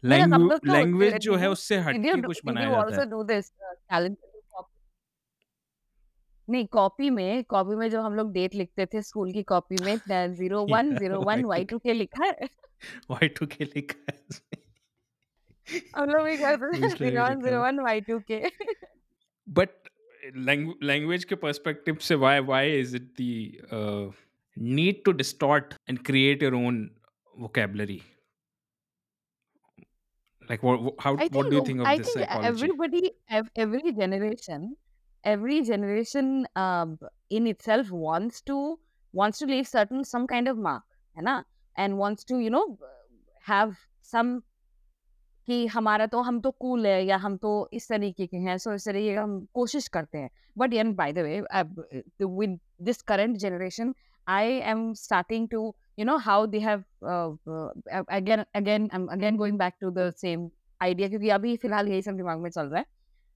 लैंग्वेज जो है उससे हटके कुछ बनाया जाता है। uh? नहीं कॉपी में कॉपी में जो हम लोग डेट लिखते थे स्कूल की कॉपी में zero one zero one Y two K लिखा है। वाई टू के लिखा है। हम लोग भी करते थे इसलिए जीरो वन लिखा जीरो है one Y two K but language के पर्सपेक्टिव से why why is it the need to distort and create your own vocabulary like what, what- how I what do you think think of I this think psychology everybody ev- every generation every generation um, in itself wants to wants to leave certain some kind of mark है ना and wants to you know have some कि हमारा तो हम तो cool है या हम तो इस तरीके के हैं सो इस तरीके का हम कोशिश करते हैं बट यार by the way with this current generation I am starting to you know how they have uh, uh, again again i'm again going back to the same idea क्योंकि अभी फ़िलहाल यही सब दिमाग में चल रहा है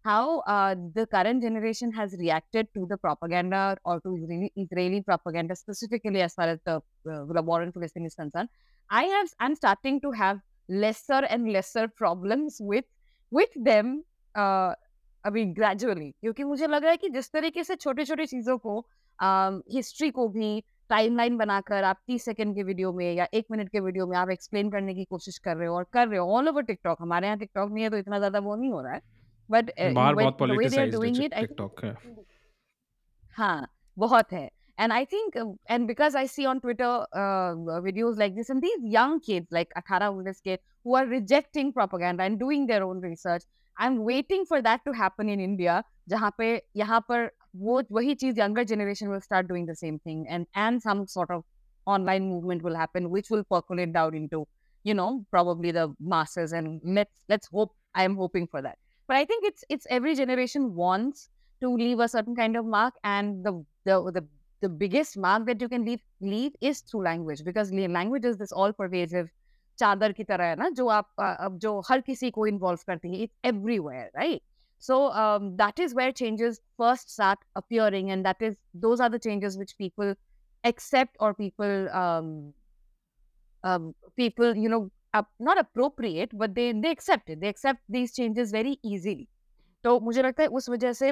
how uh, the current generation has reacted to the propaganda or to Israeli, Israeli propaganda specifically as far as the, uh, the war in Palestine is concerned. I have I'm starting to have lesser and lesser problems with with them uh, अभी gradually क्योंकि मुझे लग रहा है कि जिस तरीके से छोटे छोटे चीज़ों को हिस्ट्री uh, को भी टाइमलाइन बनाकर आप तीस सेकंड के वीडियो में या एक मिनट के वीडियो में आप एक्सप्लेन करने की कोशिश कर रहे हो और कर रहे हो ऑल ओवर टिकटॉक हमारे यहाँ टिकटॉक नहीं है तो इतना ज़्यादा वो नहीं हो रहा है. बट I टिकटॉक है। हाँ बहुत है। and I think uh, and because I see on Twitter uh, videos like this and these young kids like 18 19 के who are rejecting propaganda and doing their own research I'm waiting for that to happen in India जहाँ पे यहाँ पर वो वही चीज younger generation will start doing the same thing and and some sort of online movement will happen which will percolate down into you know probably the masses and let's let's hope I am hoping for that but I think it's it's every generation wants to leave a certain kind of mark and the the the, the biggest mark that you can leave leave is through language because la- language is this all pervasive चादर की तरह है ना जो आप अ, अब जो हर किसी को इन्वॉल्व करती है it's everywhere right so um, that is where changes first start appearing and that is those are the changes which people accept or people um, um, people you know up, not appropriate but they they accept it they accept these changes very easily तो मुझे लगता है उस वजह से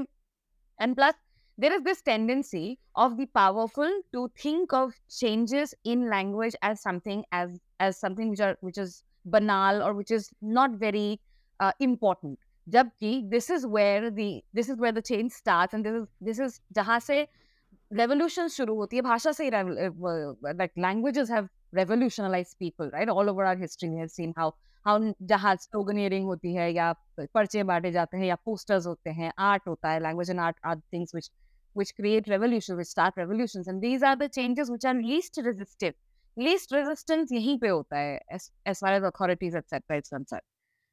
and plus there is this tendency of the powerful to think of changes in language as something as as something which are which is banal or which is not very uh, important जबकि this is where the this is where the change starts and this is this is जहाँ से revolution शुरू होती है भाषा से ही rev- uh, uh, like languages have revolutionized people right all over our history we have seen how how जहाँ sloganeering होती है या पर्चे बांटे जाते हैं या posters होते हैं art होता है language and art are things which which create revolution which start revolutions and these are the changes which are least resistive least resistance यहीं पे होता है as, as far as authorities etc is concerned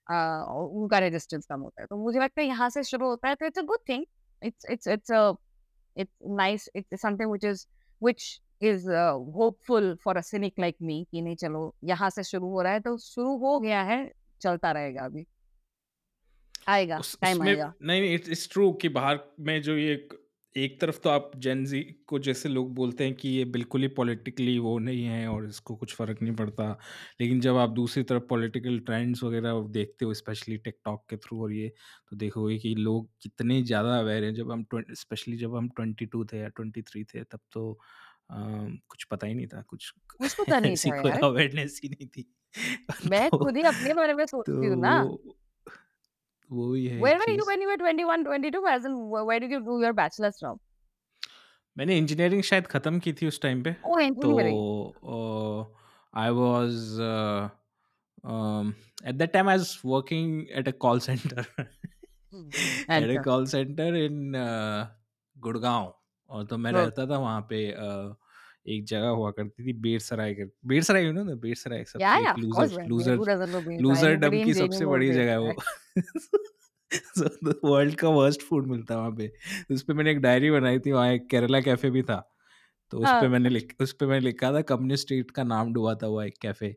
uh, उनका resistance कम होता है तो मुझे लगता है यहाँ से शुरू होता है तो it's a good thing it's it's it's a it's nice it's something which is which is uh, hopeful for a cynic like me कि नहीं चलो यहाँ से शुरू हो रहा है तो शुरू हो गया है चलता रहेगा अभी आएगा टाइम आएगा नहीं नहीं इट्स ट्रू कि बाहर में जो ये एक, तरफ़ तो आप जेनजी को जैसे लोग बोलते हैं कि ये बिल्कुल ही पॉलिटिकली वो नहीं है और इसको कुछ फ़र्क नहीं पड़ता लेकिन जब आप दूसरी तरफ़ पॉलिटिकल ट्रेंड्स वगैरह देखते हो स्पेशली टिकटॉक के थ्रू और ये तो देखोगे कि लोग कितने ज़्यादा अवेयर हैं जब हम स्पेशली जब हम ट्वेंटी टू थे या ट्वेंटी थ्री थे तब तो अम, कुछ पता ही नहीं था कुछ कुछ पता नहीं ऐसी था कोई यार। अवेयरनेस ही नहीं थी मैं तो खुद ही अपने बारे में तो सोचती हूँ ना। वो वो ही है Where were you when you were 21, 22 as in wh where did you do your bachelor's from? मैंने इंजीनियरिंग शायद ख़त्म की थी उस टाइम पे Oh, तो I was at that time I was working at a call centre Hmm. At a अच्छा, call centre इन गुड़गांव और तो मैं good. रहता था वहाँ पे uh, एक जगह हुआ करती थी बेरसराय कर बेरसराय यू नो ना बेरसराय सबसे लूजर लूजर लूजर डम की सबसे बड़ी जगह है। वो वर्ल्ड का वर्स्ट फ़ूड मिलता है वहाँ पे। उस पे मैंने एक डायरी बनाई थी वहाँ एक केरला कैफ़े भी था। तो उस पे हाँ। मैंने लिख उस पे मैंने लिखा था कंपनी स्ट्रीट का नाम डुबा था हुआ एक cafe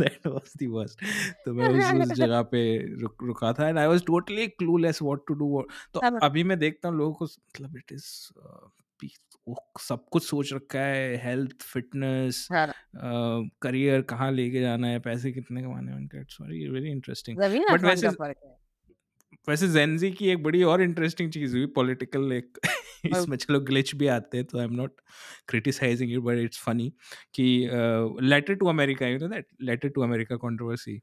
that was the worst तो मैं उस उस जगह पे रुक रुका था and I was totally clueless what to do तो अभी मैं देखता हूँ लोगों को मतलब इट इज़ सब कुछ सोच रखा है हेल्थ फिटनेस हाँ, करियर कहाँ लेके जाना है पैसे कितने कमाने हैं इट्स वेरी वेरी इंटरेस्टिंग ज़मीन बट आसमान वैसे का फ़र्क है। वैसे जेनजी की एक बड़ी और इंटरेस्टिंग चीज़ हुई पॉलिटिकल एक और इसमें चलो ग्लिच भी आते हैं तो I am not criticising it but it's funny कि letter to America you know that letter to America controversy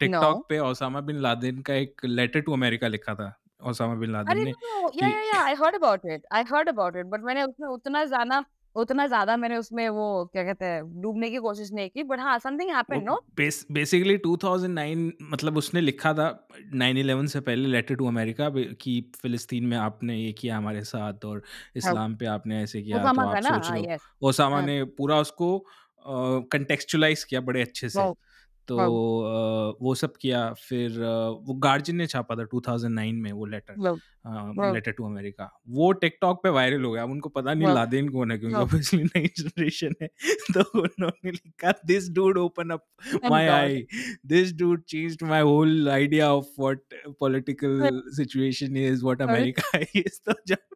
TikTok no. पे ओसामा बिन लादेन का एक लेटर टू अमेरिका लिखा था। ओसामा बिन लादेन अरे ने या कि या या I heard about it I heard about it but मैंने उसमें उतना ज़्यादा उतना ज़्यादा मैंने उसमें वो क्या कहते हैं डूबने की कोशिश नहीं की बट हाँ समथिंग वो हैपेंड नो? बेसिकली 2009 मतलब उसने लिखा था 9/11 से पहले लेटर टू अमेरिका कि फिलिस्तीन में आपने ये किया हमारे साथ और हाँ, इस्लाम पे आपने ऐसे किया तो ओसामा आप ना? सोच हाँ, लो यस। ओसामा हाँ, ने पूरा उसको कंटेक्चुअलाइज किया बड़े अच्छे से तो वाओ, अ, वो सब किया फिर अ, वो गार्जियन ने छापा था 2009 में वो letter wow, wow, letter to America. वो टिकटॉक पे वायरल हो गया। अब उनको पता नहीं वाओ, लादेन कौन है क्योंकि वाओ, ऑब्वियसली नई जनरेशन है। तो उन्होंने लिखा this dude open up my god! I this changed my whole idea of what political situation is what अरे! america is. तो जब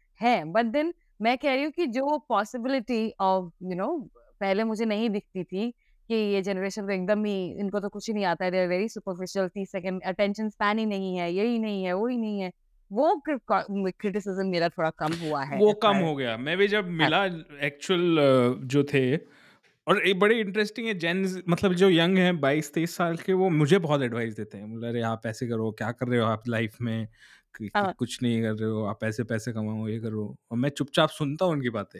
हैं. But then मैं कह रही हूँ कि जो possibility of you know पहले मुझे नहीं दिखती थी कि ये जनरेशन तो एकदम ही इनको तो कुछ ही नहीं आता है. Are very superficial. 30 second attention span ही नहीं है. यही नहीं है, वो ही नहीं है. वो क्रिटिसिज्म मेरा थोड़ा कम हुआ है वो कम हो गया मैं भी जब मिला एक्चुअल जो थे और एक बड़े इंटरेस्टिंग है जेन मतलब जो यंग हैं बाईस तेईस साल के वो मुझे बहुत एडवाइस देते हैं बोले अरे आप ऐसे करो क्या कर रहे हो आप लाइफ में कि, कि हाँ, कुछ नहीं कर रहे हो आप ऐसे पैसे कमाओ ये करो और मैं चुपचाप सुनता हूँ उनकी बातें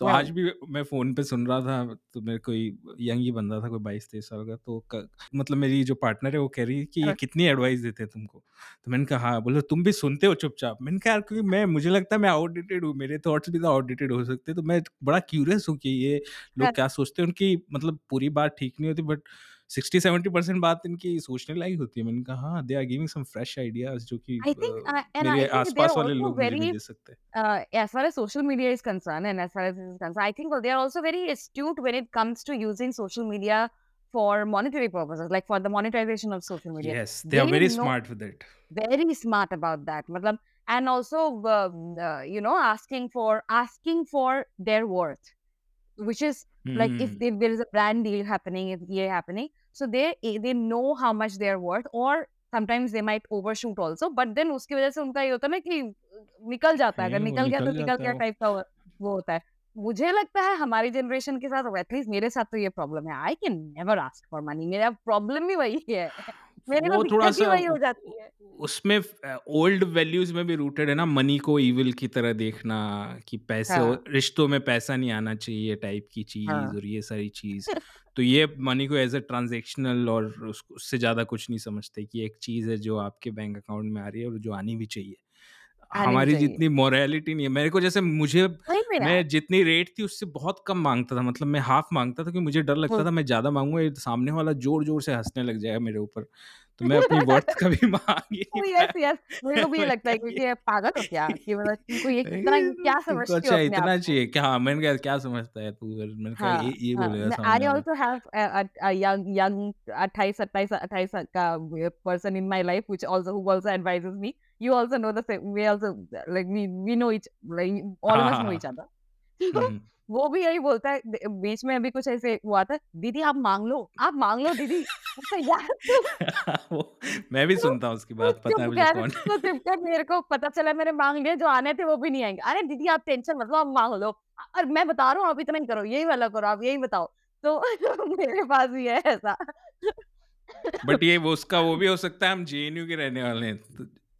तो हाँ, आज भी मैं फ़ोन पे सुन रहा था तो मेरे कोई यंग ही बंदा था कोई 22-23 साल का तो क मतलब मेरी जो पार्टनर है वो कह रही है कि ये हाँ, कितनी एडवाइस देते हैं तुमको? तो मैंने कहा हाँ, बोलो तुम भी सुनते हो चुपचाप? मैंने कहा यार क्योंकि मैं मुझे लगता है मैं आउटडेटेड हूँ, मेरे थॉट्स भी तो आउटडेटेड हो सकते हैं, तो मैं बड़ा क्यूरियस हूँ कि ये हाँ। लोग क्या सोचते हैं? उनकी मतलब पूरी बात ठीक नहीं होती बट 60-70% बात इनकी सोचने लायक होती है। मैंने कहा हाँ, they are giving some fresh ideas जो कि अ, uh, आस-पास वाले लोग मुझे very, दे सकते। uh, as far as social media is concerned, and as far as this is concerned, I think they are also very astute when it comes to using social media for monetary purposes, like for the monetization of social media. Yes, they are They very know smart with it. very smart about that. matlab, and also, um, uh, you know, asking for asking for their worth. which is like if, हुँ। if there is a brand deal happening, if ये happening, so they they know how much they are worth, or sometimes they might overshoot also but then उसकी वजह से उनका ये होता है ना कि निकल जाता है। अगर निकल गया तो निकल गया टाइप का वो वो होता है। मुझे लगता है हमारी जनरेशन के साथ एटलीस्ट मेरे साथ तो ये प्रॉब्लम है। I can never ask for money मेरा प्रॉब्लम ही वही है। मेरे को वो दिक्कत ही थोड़ा-सा वही हो जाती है उसमें ओल्ड वैल्यूज़ में भी रूटेड है ना मनी को इविल की तरह देखना कि पैसे हाँ रिश्तों में पैसा नहीं आना चाहिए टाइप की चीज़ हाँ और ये सारी चीज़। तो ये मनी को एज़ अ ट्रांजेक्शनल और उस उससे ज़्यादा कुछ नहीं समझते कि एक चीज़ है जो आपके बैंक अकाउंट में आ रही है और जो आनी भी चाहिए। आनी हमारी चाहिए। जितनी मोरालिटी नहीं है। मेरे को जैसे मुझे वही में मैं जितनी रेट थी उससे बहुत कम माँगता था। मतलब मैं हाफ़ माँगता था क्योंकि मुझे डर लगता था मैं ज़्यादा माँगूँगा ये सामने वाला ज़ोर-ज़ोर से हंसने लग जाएगा मेरे ऊपर। तो मैं अपनी वर्थ कभी मांग ही नहीं यस यस मुझे को भी ये लगता है कहा कि ये ये पागल हो क्या? कि मतलब तुमको ये कितना क्या तुमको समझते हो अच्छा अपने आप इतना को? चाहिए क्या हाँ मैंने कहा क्या समझता है तू? फिर मैंने कहा हाँ ये ये हाँ। बोलेगा मैं सामने आई वाला ऑल्सो हैव यंग यंग 28 27 28 का which also who also advises me you also know the same we also like we we know each like all of us know हाँ। each other. हम्म वो भी यही बोलता है बीच में अभी कुछ ऐसे हुआ था दीदी आप मांग लो आप मांग लो दीदी यार वो मैं भी सुनता हूँ उसकी तू बात पता है मुझे कौन तू मेरे को पता चला मैंने मांग लिया जो आने थे वो भी नहीं आएँगे। अरे दीदी आप टेंशन मत लो आप मांग लो और मैं बता रहा हूँ आप इतना ही करो यही वाला करो आप यही बताओ। तो मेरे पास भी है ऐसा। बट ये वो उसका वो भी हो सकता है हम जेएनयू के रहने वाले हैं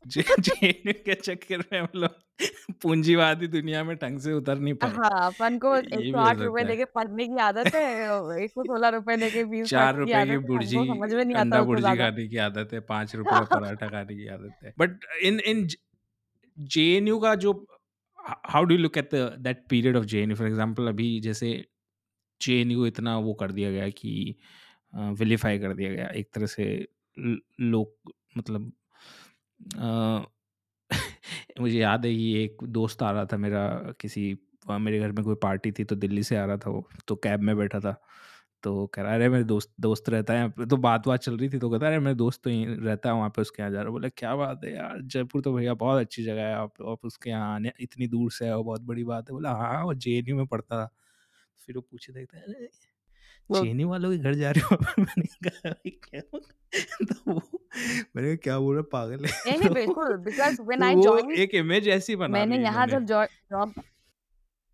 जेएनयू के चक्कर में हम लोग पूंजीवादी दुनिया में ढंग से उतर नहीं पाए। हाँ अपन को एक सौ भी हो आठ रुपए सकता है। देके पढ़ने की आदत है एक सौ सोलह रुपए देके फ़ीस चार की रुपए की आदत है बुर्जी हमको समझ में नहीं आता अंडा बुर्जी ज़्यादा। खाने की आदत है पाँच रुपए का पराठा खाने की आदत है। बट इन इन जेएनयू का जो how do look at that period of JNU for example अभी जैसे जेएनयू इतना वो कर दिया गया कि विलीफाई कर दिया गया एक तरह से ल- लोग मतलब मुझे याद है कि एक दोस्त आ रहा था मेरा किसी मेरे घर में कोई पार्टी थी तो दिल्ली से आ रहा था वो तो कैब में बैठा था। तो कह रहा, अरे, मेरे दोस्त दोस्त रहता है यहाँ तो बात बात चल रही थी तो कहता, अरे, मेरे दोस्त तो यहीं रहता है, वहाँ पे उसके यहाँ जा रहा बोले, क्या बात है यार, जयपुर तो भैया बहुत अच्छी जगह है, आप आप उसके यहाँ आने, इतनी दूर से है वो बहुत बड़ी बात है। बोला हाँ वो जे में पढ़ता था। फिर वो पूछे, देखता है, अरे चेनी वालों के घर जा रहे हो मैंने कहा "भाई, क्या तो वो मैंने कहा क्या बोल रहा पागल है नहीं नहीं तो बिल्कुल बिकॉज़ व्हेन तो आई जॉइन एक इमेज ऐसी बना मैंने यहाँ जब जॉब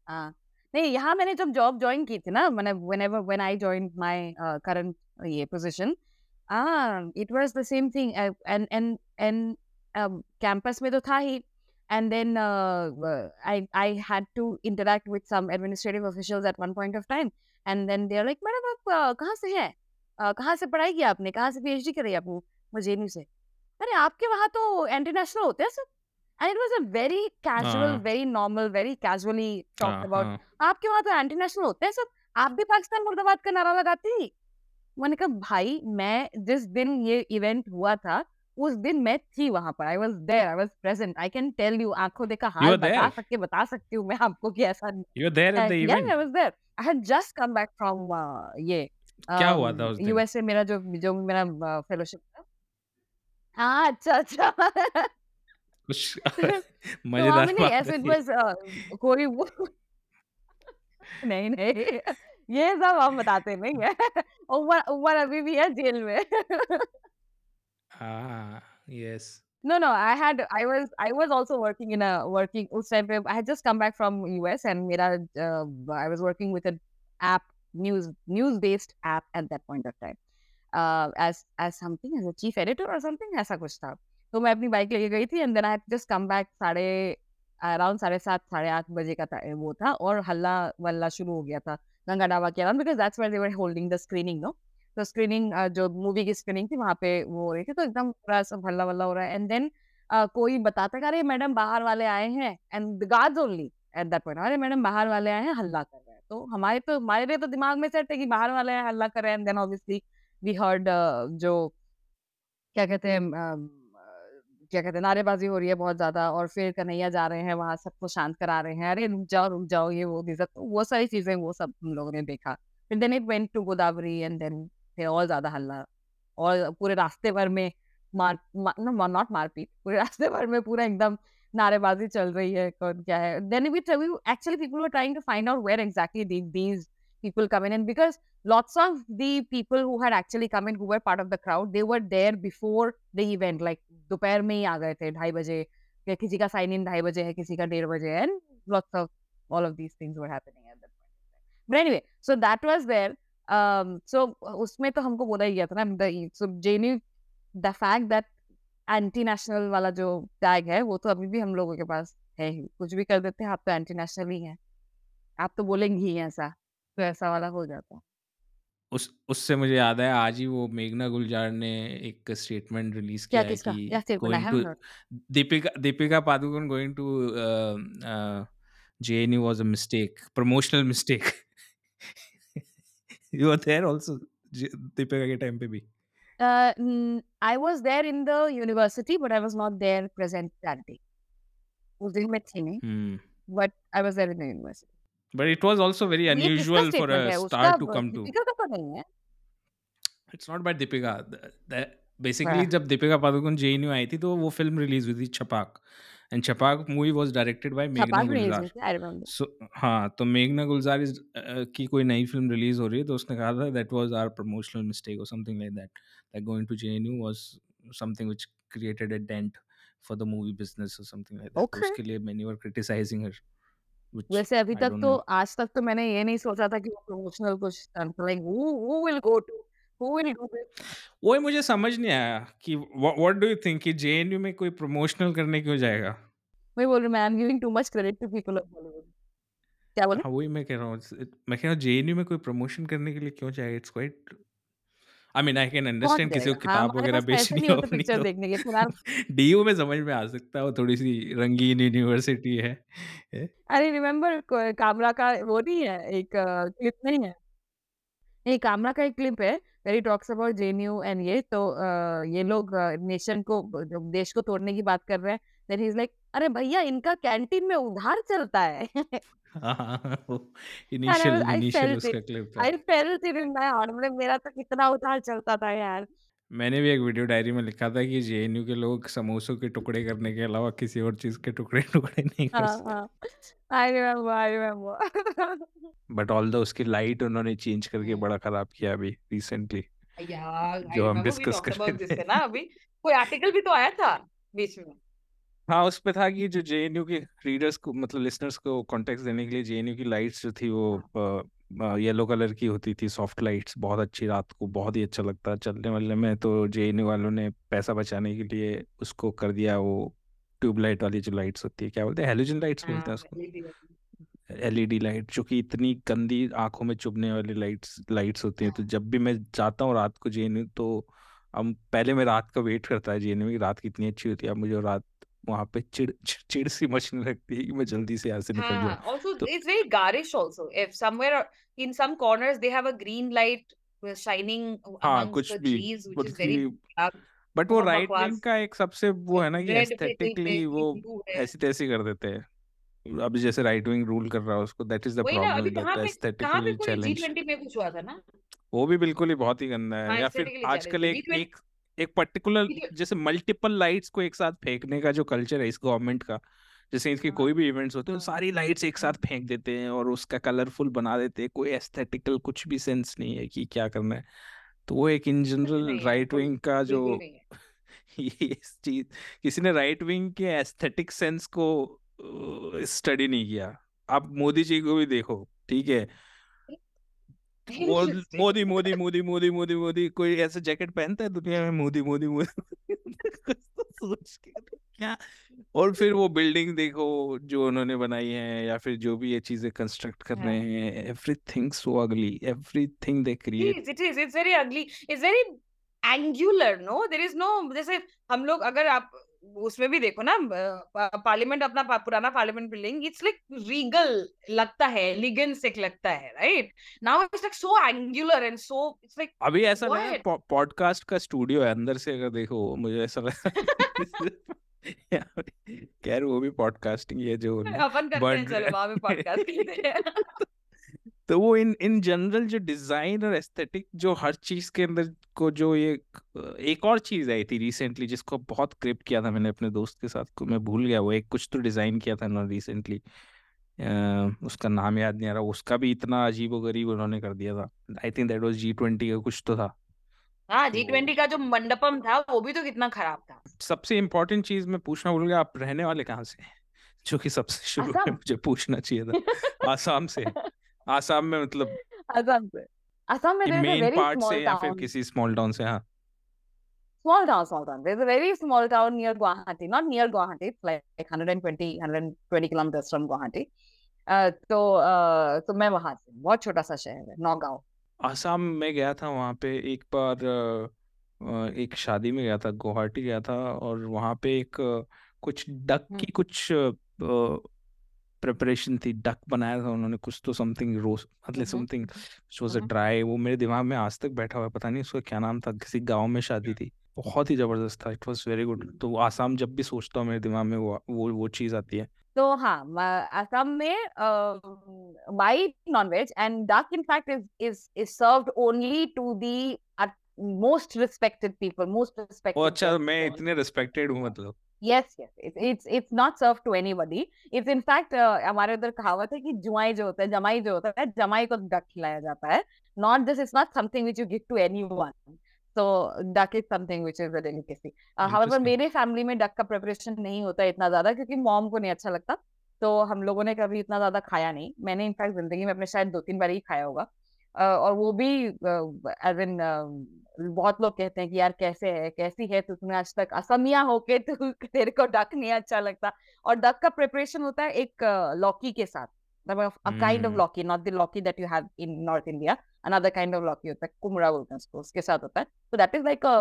हाँ नहीं यहाँ मैंने जब जॉब ज्वाइन की थी ना मैंने whenever when I joined my uh, current uh, ये position ah it was the same thing uh, and and and um, campus में तो था ही and then uh, uh, I I had to interact with some administrative officials at one point of time and then they're like madam आप कहाँ से हैं? कहाँ से पढ़ाई की आपने? कहाँ से पीएचडी करी आपने मुझे नहीं से? अरे आपके वहाँ तो इंटरनेशनल होते हैं सब। And it was a very casual हाँ। very normal very casually talked हाँ about. हाँ। आपके वहाँ तो इंटरनेशनल होते हैं सब। आप भी पाकिस्तान मुर्दाबाद का नारा लगाती? थी मैंने कहा भाई मैं जिस दिन ये इवेंट हुआ था उस दिन मैं थी वहाँ पर I was there I was present I can tell you आँखों देखा हाल बता सकते बता सकती हूँ मैं आपको कि ऐसा I event? Was there I had just come back from ये क्या हुआ था उस दिन? यूएसए मेरा जो जो मेरा फेलोशिप था। हाँ अच्छा अच्छा। कुछ तो मज़ेदार बात ऐसे इट वाज कोई वो नहीं नहीं ये सब हम बताते नहीं है। उमर उमर अभी भी है जेल में। हाँ yes No, no, I had I was I was also working in a working उस time पे I had just come back from US and मेरा uh, I was working with an app news news based app at that point of time uh, as as something as a chief editor or something ऐसा कुछ था तो मैं अपनी bike लेके गई थी then I had just come back साढ़े अराउंड साढ़े सात साढ़े आठ बजे का था वो था और हल्ला वल्ला शुरू हो गया था गंगा डाबा के around because that's where they were holding the screening no तो स्क्रीनिंग जो मूवी की स्क्रीनिंग थी, वहाँ पे वो हो रही थी तो एकदम पूरा सब हल्ला वल्ला हो रहा है। एंड देन कोई बताता कि, अरे, मैडम बाहर वाले आए हैं and guards only at that point अरे, मैडम बाहर वाले आए हैं, हल्ला कर रहे हैं। तो हमारे तो हमारे लिए तो दिमाग में सेट है कि बाहर वाले आए, हल्ला कर रहे हैं। And then obviously we heard जो क्या कहते हैं क्या कहते हैं, नारेबाजी हो रही है बहुत ज़्यादा और फिर कन्हैया जा रहे हैं, वहाँ सबको शांत करा रहे हैं। अरे, रुक जाओ रुक जाओ, ये, वो सब। तो वो सारी चीज़ें, वो सब हम लोगों ने देखा। फिर then it went to Godavari and then थे और ज़्यादा हल्ला और पूरे रास्ते भर में मार मा, नॉट मारपीट पूरे रास्ते भर में पूरा एकदम नारेबाजी चल रही है कौन क्या है। Then we we actually people were trying to find out where exactly these people come in and because lots of the people who had actually come in who were part of the crowd they were there before the event like दोपहर में ही आ गए थे ढाई बजे किसी का sign in ढाई बजे है किसी का डेढ़ बजे and lots of all of these things were happening at that point but anyway so that was there um so उसमें तो हमको बोला ही गया था ना the so JNU the fact that anti national वाला जो टैग है वो तो अभी भी हम लोगों के पास है ही। कुछ भी कर देते हैं आप तो एंटी नेशनल ही हैं। आप तो बोलेंगे ही ऐसा तो ऐसा वाला हो जाता। उस उससे मुझे याद है आज ही वो मेघना गुलजार ने एक स्टेटमेंट रिलीज़ किया है कि going to Deepika Deepika Padukone going to JNU was a mistake promotional mistake you were there also Deepika के टाइम पे भी Uh, mm, I was there in the university, but I was not there present that day. उस दिन मैं थी नहीं, Hmm. but I was there in the university. But it was also very तो ये किसका unusual for statement a star to come to. Deepika का तो नहीं है। It's not by Deepika. The- the- basically, हाँ। जब दीपिका पादुकोण JNU आई थी तो वो फ़िल्म रिलीज़ हुई थी Chhapaak and Chhapaak movie was directed by मेघना छपाक थी, I remember. सो हाँ तो मेघना गुलजार इज़ की कोई नई फ़िल्म रिलीज़ हो रही है तो उसने कहा था that was our promotional mistake और something like that that going to JNU was something which created a dent for the movie business और समथिंग लाइक दैट तो Okay. उसके लिए many were criticising her which वैसे अभी तक तो. आज तक तो मैंने ये नहीं सोचा था कि वो प्रमोशनल कुछ like who who will go this वही मुझे समझ नहीं आया कि व्हाट डू यू थिंक कि जेएनयू में कोई प्रमोशनल करने क्यों जाएगा? मैं बोल रही हूँ मैं I'm giving too much credit to people of Bollywood क्या बोले? हाँ वही मैं कह रहा हूँ मैं कह रहा हूँ जेएनयू में कोई प्रमोशन करने के लिए क्यों जाएगा? It's quite I mean I can understand किसी को जाएगा हाँ किताब हमारे वगैरह पास पैसे बेचनी नहीं हो होते अपनी पिक्चर तो। देखने के फ़िलहाल डीयू में समझ में आ सकता है वो थोड़ी सी रंगीन यूनिवर्सिटी है। है? अरे रिमेम्बर कामरा का वो नहीं है एक क्लिप नहीं है? नहीं कामरा का एक क्लिप है very talks about JNU and ये तो अ, ये लोग नेशन को जो देश को तोड़ने की बात कर रहे हैं देन ही इज़ लाइक अरे भैया इनका कैंटीन में उधार चलता है। हाँ हाँ, वो इनिशियल इनिशियल उसका क्लिप था। I felt it in my heart मतलब मेरा तो कितना उधार चलता था यार। मैंने भी एक वीडियो डायरी में लिखा था कि जेएनयू के लोग समोसों के टुकड़े करने के अलावा किसी और चीज़ के टुकड़े टुकड़े नहीं कर हाँ सकते। हाँ। I remember I remember but all the उसकी लाइट उन्होंने चेंज करके। बड़ा खराब किया अभी रिसेंटली यार आई जो हम वी डिस्कस टॉक्ड कर अबाउट रहे दिस थे। ना अभी? कोई आर्टिकल भी तो आया था बीच में? हाँ उस पे था कि जो जेएनयू के रीडर्स को मतलब लिसनर्स को कॉन्टेक्स्ट देने के लिए जेएनयू की लाइट्स जो थी वो येलो कलर की होती थी सॉफ्ट लाइट्स बहुत अच्छी रात को बहुत ही अच्छा लगता है चलने वाले में तो जेएनयू वालों ने पैसा बचाने के लिए उसको कर दिया वो ट्यूबलाइट वाली जो लाइट्स होती है क्या बोलते हैं हेलोजन लाइट्स बोलते हैं उसको? एलईडी लाइट जो कि इतनी गंदी आँखों में चुभने वाली लाइट्स लाइट्स होती हैं। तो जब भी मैं जाता हूँ रात को जेएनयू तो हम पहले मैं रात का वेट करता है जेएनयू की रात कितनी अच्छी होती है। अब मुझे रात वहाँ पे चिड़ चिड़ सी मचने लगती है कि मैं जल्दी से यहाँ से निकल हाँ, जाऊँ also तो it's very garish also. If somewhere in some corners they have a green light uh, हाँ कुछ भी trees, which but is very but वो राइट विंग का एक सबसे वो है ना कि एस्थेटिकली वो है। ऐसी तैसी कर देते हैं। अब जैसे राइट विंग रूल कर रहा है उसको दैट इज़ द अभी प्रॉब्लम दैट एस्थेटिकली चैलेंज में कुछ हुआ था ना? वो भी बिल्कुल ही बहुत ही गंदा है। हाँ या फिर आजकल एक एक एक पर्टिकुलर जैसे मल्टीपल लाइट्स को एक साथ फेंकने का जो कल्चर है इस गवर्नमेंट का जैसे इसके हाँ। कोई भी इवेंट्स होते हैं हाँ सारी लाइट्स एक साथ फेंक देते हैं और उसका कलरफुल बना देते हैं कोई एस्थेटिकल कुछ भी सेंस नहीं है कि क्या करना है। तो वो एक इन जनरल राइट विंग का जो है। ये चीज़ किसी ने राइट विंग के एस्थेटिक सेंस को स्टडी नहीं किया। आप मोदी जी को भी देखो ठीक है. मोदी मोदी मोदी मोदी मोदी मोदी कोई ऐसा जैकेट पहनता है दुनिया में मोदी मोदी मोदी सोच के क्या और फिर वो बिल्डिंग देखो जो उन्होंने बनाई है या फिर जो भी ये चीज़ें कंस्ट्रक्ट कर रहे हाँ हैं everything so ugly everything they create it is is, very ugly ugly. Very angular no no? Is no जैसे हम लोग अगर आप उसमें भी देखो ना पार्लियामेंट अपना पुराना parliament building it's like regal लगता है एलिगेंस एक लगता है right now it's like so angular and so it's like अभी ऐसा लगा व्हाट पॉडकास्ट का स्टूडियो है अंदर से अगर देखो मुझे ऐसा लगा खैर वो भी पॉडकास्टिंग ये जो अपन करते हैं चलो वहाँ पे पॉडकास्ट करते हैं। तो वो इन इन जनरल जो डिज़ाइन और एस्थेटिक जो हर चीज़ के अंदर को जो ये एक और चीज़ आई थी रिसेंटली जिसको बहुत क्रिप किया था मैंने अपने दोस्त के साथ को मैं भूल गया वो एक कुछ तो डिज़ाइन किया था ना रिसेंटली उसका नाम याद नहीं आ रहा उसका भी इतना अजीब गरीब उन्होंने कर दिया था। I think that was G twenty का कुछ तो था। हाँ जी तो ट्वेंटी का जो मंडपम था वो भी तो कितना खराब था। सबसे इम्पोर्टेंट चीज़ मैं पूछना भूल गया आप रहने वाले कहाँ से हैं? जो कि सबसे शुरू में मुझे पूछना चाहिए था आसाम से। आसाम में मतलब आसाम से। आसाम में मेन पार्ट से या फिर किसी स्मॉल टाउन से हाँ। Small town small town there is a very small town near Guwahati not near Guwahati like 120 120 kilometre from Guwahati तो तो मैं वहाँ बहुत छोटा सा शहर है नौगांव। आसाम में गया था वहाँ पे एक बार एक शादी में गया था गुवाहाटी गया था और वहाँ पे एक कुछ डक की कुछ प्रिपरेशन थी डक बनाया था उन्होंने कुछ तो समथिंग रोस्ट मतलब समथिंग वाज अ ड्राई वो मेरे दिमाग में आज तक बैठा हुआ है पता नहीं उसका क्या नाम था किसी गाँव में शादी थी बहुत ही ज़बरदस्त था इट वाज वेरी गुड तो आसाम जब भी सोचता हूँ मेरे दिमाग में वो वो वो चीज़ आती है। तो हाँ असम में white non veg and duck in fact is is is served only to the most respected people most respected अच्छा मैं इतने रिस्पेक्टेड हूँ। मतलब। Yes yes it's it's it's not served to anybody it's in fact uh, हमारे उधर कहावत है कि जुआई जो होता है जमाई जो होता है जमाई को डक खिलाया जाता है not this is not something which you give to anyone so duck is something which is a delicacy uh, however Interesting. मेरे फैमिली में डक का प्रिपरेशन नहीं होता इतना ज़्यादा क्योंकि मॉम को नहीं अच्छा लगता तो हम लोगों ने कभी इतना ज़्यादा खाया नहीं मैंने इनफैक्ट ज़िंदगी में अपने शायद दो तीन बार ही खाया होगा अ, और वो भी एज इन बहुत लोग कहते हैं कि यार कैसे है कैसी है तू? तुमने आज तक असमिया होके तू तेरे को डक नहीं अच्छा लगता। और डक का प्रिपरेशन होता है एक लौकी के साथ। मतलब a kind हम्म। लौकी not the लौकी that you have in North India another kind of लौकी होता है कुमड़ा बोलते हैं उसको उसके साथ होता है। so that is like a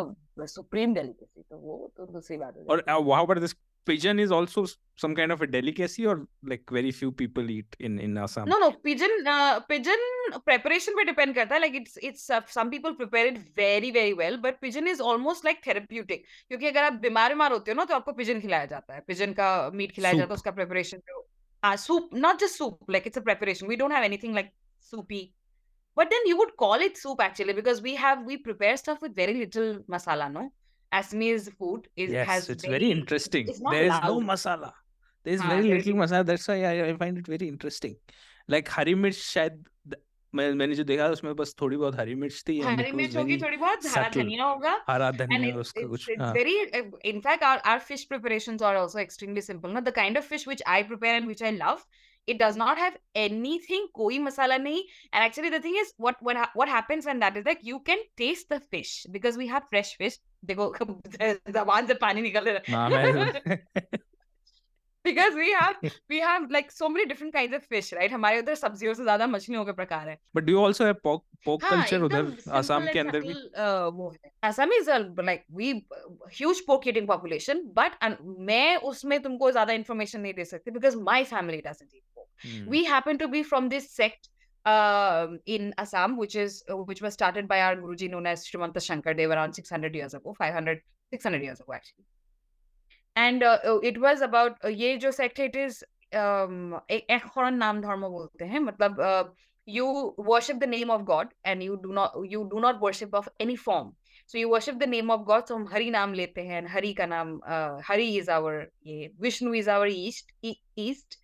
supreme delicacy तो वो तो दूसरी बात हो और this pigeon is also some kind of a delicacy or like very few people eat in in Assam No, no, pigeon, uh, pigeon preparation पे depend करता है like it's it's uh, some people prepare it very very well but pigeon is almost like therapeutic क्योंकि अगर आप बीमार बीमार होते हो ना तो आपको pigeon खिलाया जाता है pigeon मीट खिलाया जाता है soup उसका preparation जो हाँ soup not just soup like it's a preparation we don't have anything like soupy but then you would call it soup actually because we have we prepare stuff with very little masala no Assamese food is yes has it's very very interesting it's not there is no loud masala there is हाँ very there is little masala that's why I, I find it very interesting like हरी मिर्च शायद the- मैं मैंने जो देखा उसमें बस थोड़ी बहुत हरी मिर्च थी and हरी it was मिर्च होगी very थोड़ी बहुत हरा subtle धनिया होगा हरा and धनिया it's उसका it's कुछ it's हाँ very uh, in fact our, our fish preparations are also extremely simple no the kind of fish which i prepare and which i love it does not have anything koi masala nahi and actually the thing is what what ha- what happens when that is like you can taste the fish because we have fresh fish देखो जबान से पानी निकल रहा हाँ है मैं because we have we have like so many different kinds of fish हमारे उधर सब्जियों से ज़्यादा मछलियों के प्रकार है। But do you also have pork pork हाँ उधर आसाम के अंदर भी? वो है। Assam is like we huge pork eating population but मैं उसमें तुमको ज़्यादा इन्फॉर्मेशन नहीं दे सकती because my family doesn't eat pork we happen to be from this sect um, in Assam, which is uh, which was started by our Guruji known as Srimanta Shankar Dev around 600 years ago, 500, 600 years ago actually. And uh, uh, it was about uh, ये जो sect है, it is um, एक एक खौरन नाम धर्म बोलते हैं मतलब uh, you worship the name of God and you do not you do not worship of any form. So you worship the name of God. So हम हरि नाम लेते हैं and हरि का नाम uh, हरि is our ये Vishnu is our east e- east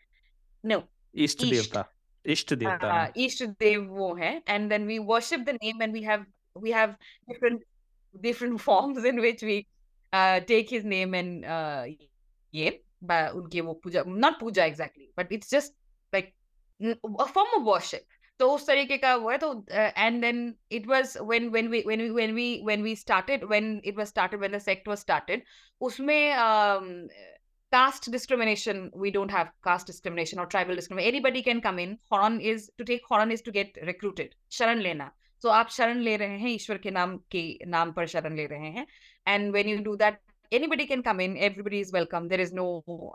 no इष्ट East. देवता इष्ट देवता uh, हाँ wo hai, and then we worship the name, and we have we have different different forms in which we uh, take his name and uh, ये उनके वो पूजा not Puja exactly, but it's just like n- a form of worship. तो उस तरीके का वो है तो and then it was when when we when we when we when we started when it was started when the sect was started उसमें um, caste discrimination we don't have caste discrimination or tribal discrimination anybody can come in horon is to take horon is to get recruited sharan lena so आप शरण ले रहे हैं ईश्वर के नाम के नाम पर शरण ले रहे हैं and when you do that anybody can come in everybody is welcome there is no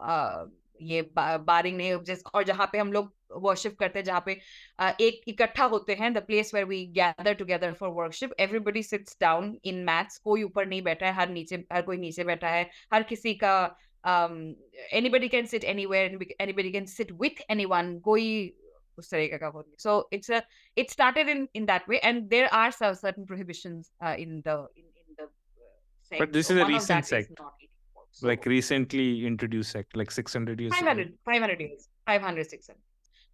uh, ये बारिंग नहीं जिस और जहाँ पे हम लोग वर्शिप करते हैं जहाँ पे uh, एक इकट्ठा होते हैं the place where we gather together for worship everybody sits down in maths कोई ऊपर नहीं बैठा है हर नीचे हर कोई नीचे बैठा है हर किसी का um, anybody can sit anywhere and anybody can sit with anyone so it's a it started in in that way and there are some certain prohibitions uh, in the in, in the uh, sect. but this so is a recent sect so. like recently introduced sect like 600 years 500 ago. 500 years 500 600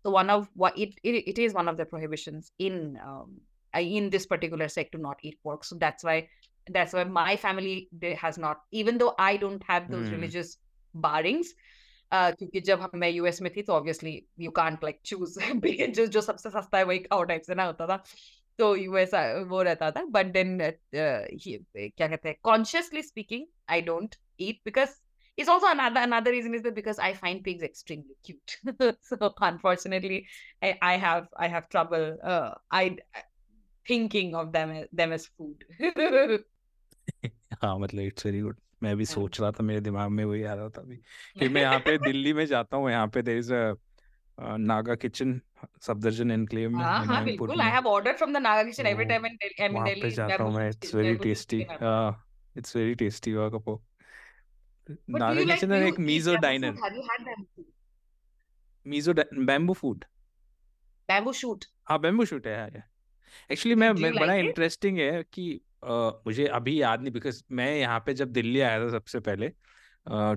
so one of what it, it it is one of the prohibitions in um uh, in this particular sect to not eat pork so that's why that's why my family they has not even though i don't have those Hmm. religious barrings uh, क्योंकि जब हम मैं US में थी तो obviously you can't like choose जो जो सबसे सस्ता है वही खाओ टाइप से ना होता था तो यूएस वो रहता था बट देन क्या कहते हैं consciously speaking I don't eat because it's also another another reason is that because I find pigs extremely cute. so unfortunately, I, I have I have trouble uh, I thinking of them as, them as food. हाँ मतलब it's very good. मैं भी हाँ। सोच रहा था मेरे दिमाग में वही आ रहा था अभी फिर मैं यहाँ पे दिल्ली में जाता हूँ यहाँ पे there is a Naga Kitchen, Safdarjung Enclave में हाँ हाँ बिल्कुल I have ordered from the Naga kitchen every time in I am वहाँ पे दिल्ली जाता हूँ मैं it's very bamboo tasty it's very tasty वहाँ का do नागा किचन एक Mizo diner? Have you had bamboo Mizo bamboo food Bamboo shoot. हाँ bamboo shoot है एक्चुअली Do, मैं, बड़ा इंटरेस्टिंग है कि अ, मुझे अभी याद नहीं बिकॉज़ मैं यहाँ पे जब दिल्ली आया था सबसे पहले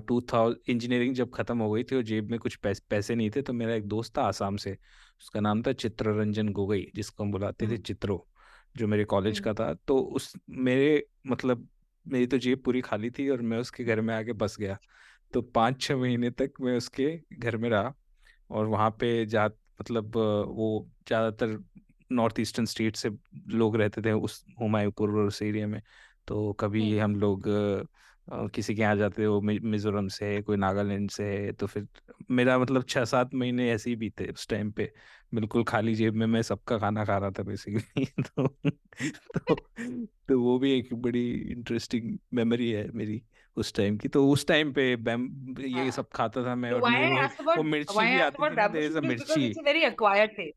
टू थाउज़ेंड इंजीनियरिंग जब खत्म हो गई थी और जेब में कुछ पैस, पैसे नहीं थे तो मेरा एक दोस्त था आसाम से उसका नाम था चित्ररंजन गोगई जिसको हम बुलाते थे हम्म चित्रो जो मेरे कॉलेज हम्म का था। तो उस मेरे मतलब मेरी तो जेब पूरी खाली थी और मैं उसके घर में आके बस गया। तो पाँच छः महीने तक मैं उसके घर में रहा और वहाँ पे जा मतलब अ, वो ज़्यादातर नॉर्थ ईस्टर्न स्टेट से लोग रहते थे उस हुमायूंपुर और उस एरिया में। तो कभी हम्म। हम लोग किसी के यहाँ जाते हो मि- मिजोरम से है कोई नागालैंड से है तो फिर मेरा मतलब छः सात महीने ऐसे ही बीते उस टाइम पे। बिल्कुल खाली जेब में मैं सबका खाना खा रहा था बेसिकली तो तो तो वो भी एक बड़ी इंटरेस्टिंग मेमोरी है मेरी उस टाइम की। तो उस टाइम पे बैम ये हाँ। सब खाता था मैं और why वो वो वो मिर्ची भी आती थी ना bamboo there is a shoot is because मिर्ची it's a very acquired taste.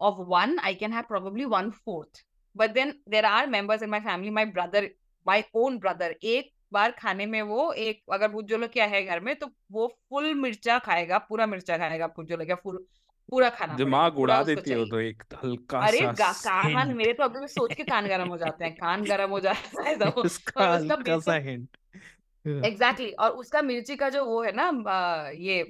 of one I can have probably one fourth. But then there are members in my family my brother my own brother एक बार खाने में वो एक अगर भुत jolokia है घर में तो वो full मिर्चा खाएगा पूरा मिर्चा खाएगा भुत jolokia full पूरा खाना दिमाग उड़ा देती है तो एक हल्का अरे कान मेरे तो अभी सोच के कान गरम हो जाते हैं कान गरम हो जाता है तो उसका और उसका हल्का सा हिंट एग्जैक्टली exactly. और उसका मिर्ची का जो वो है ना ये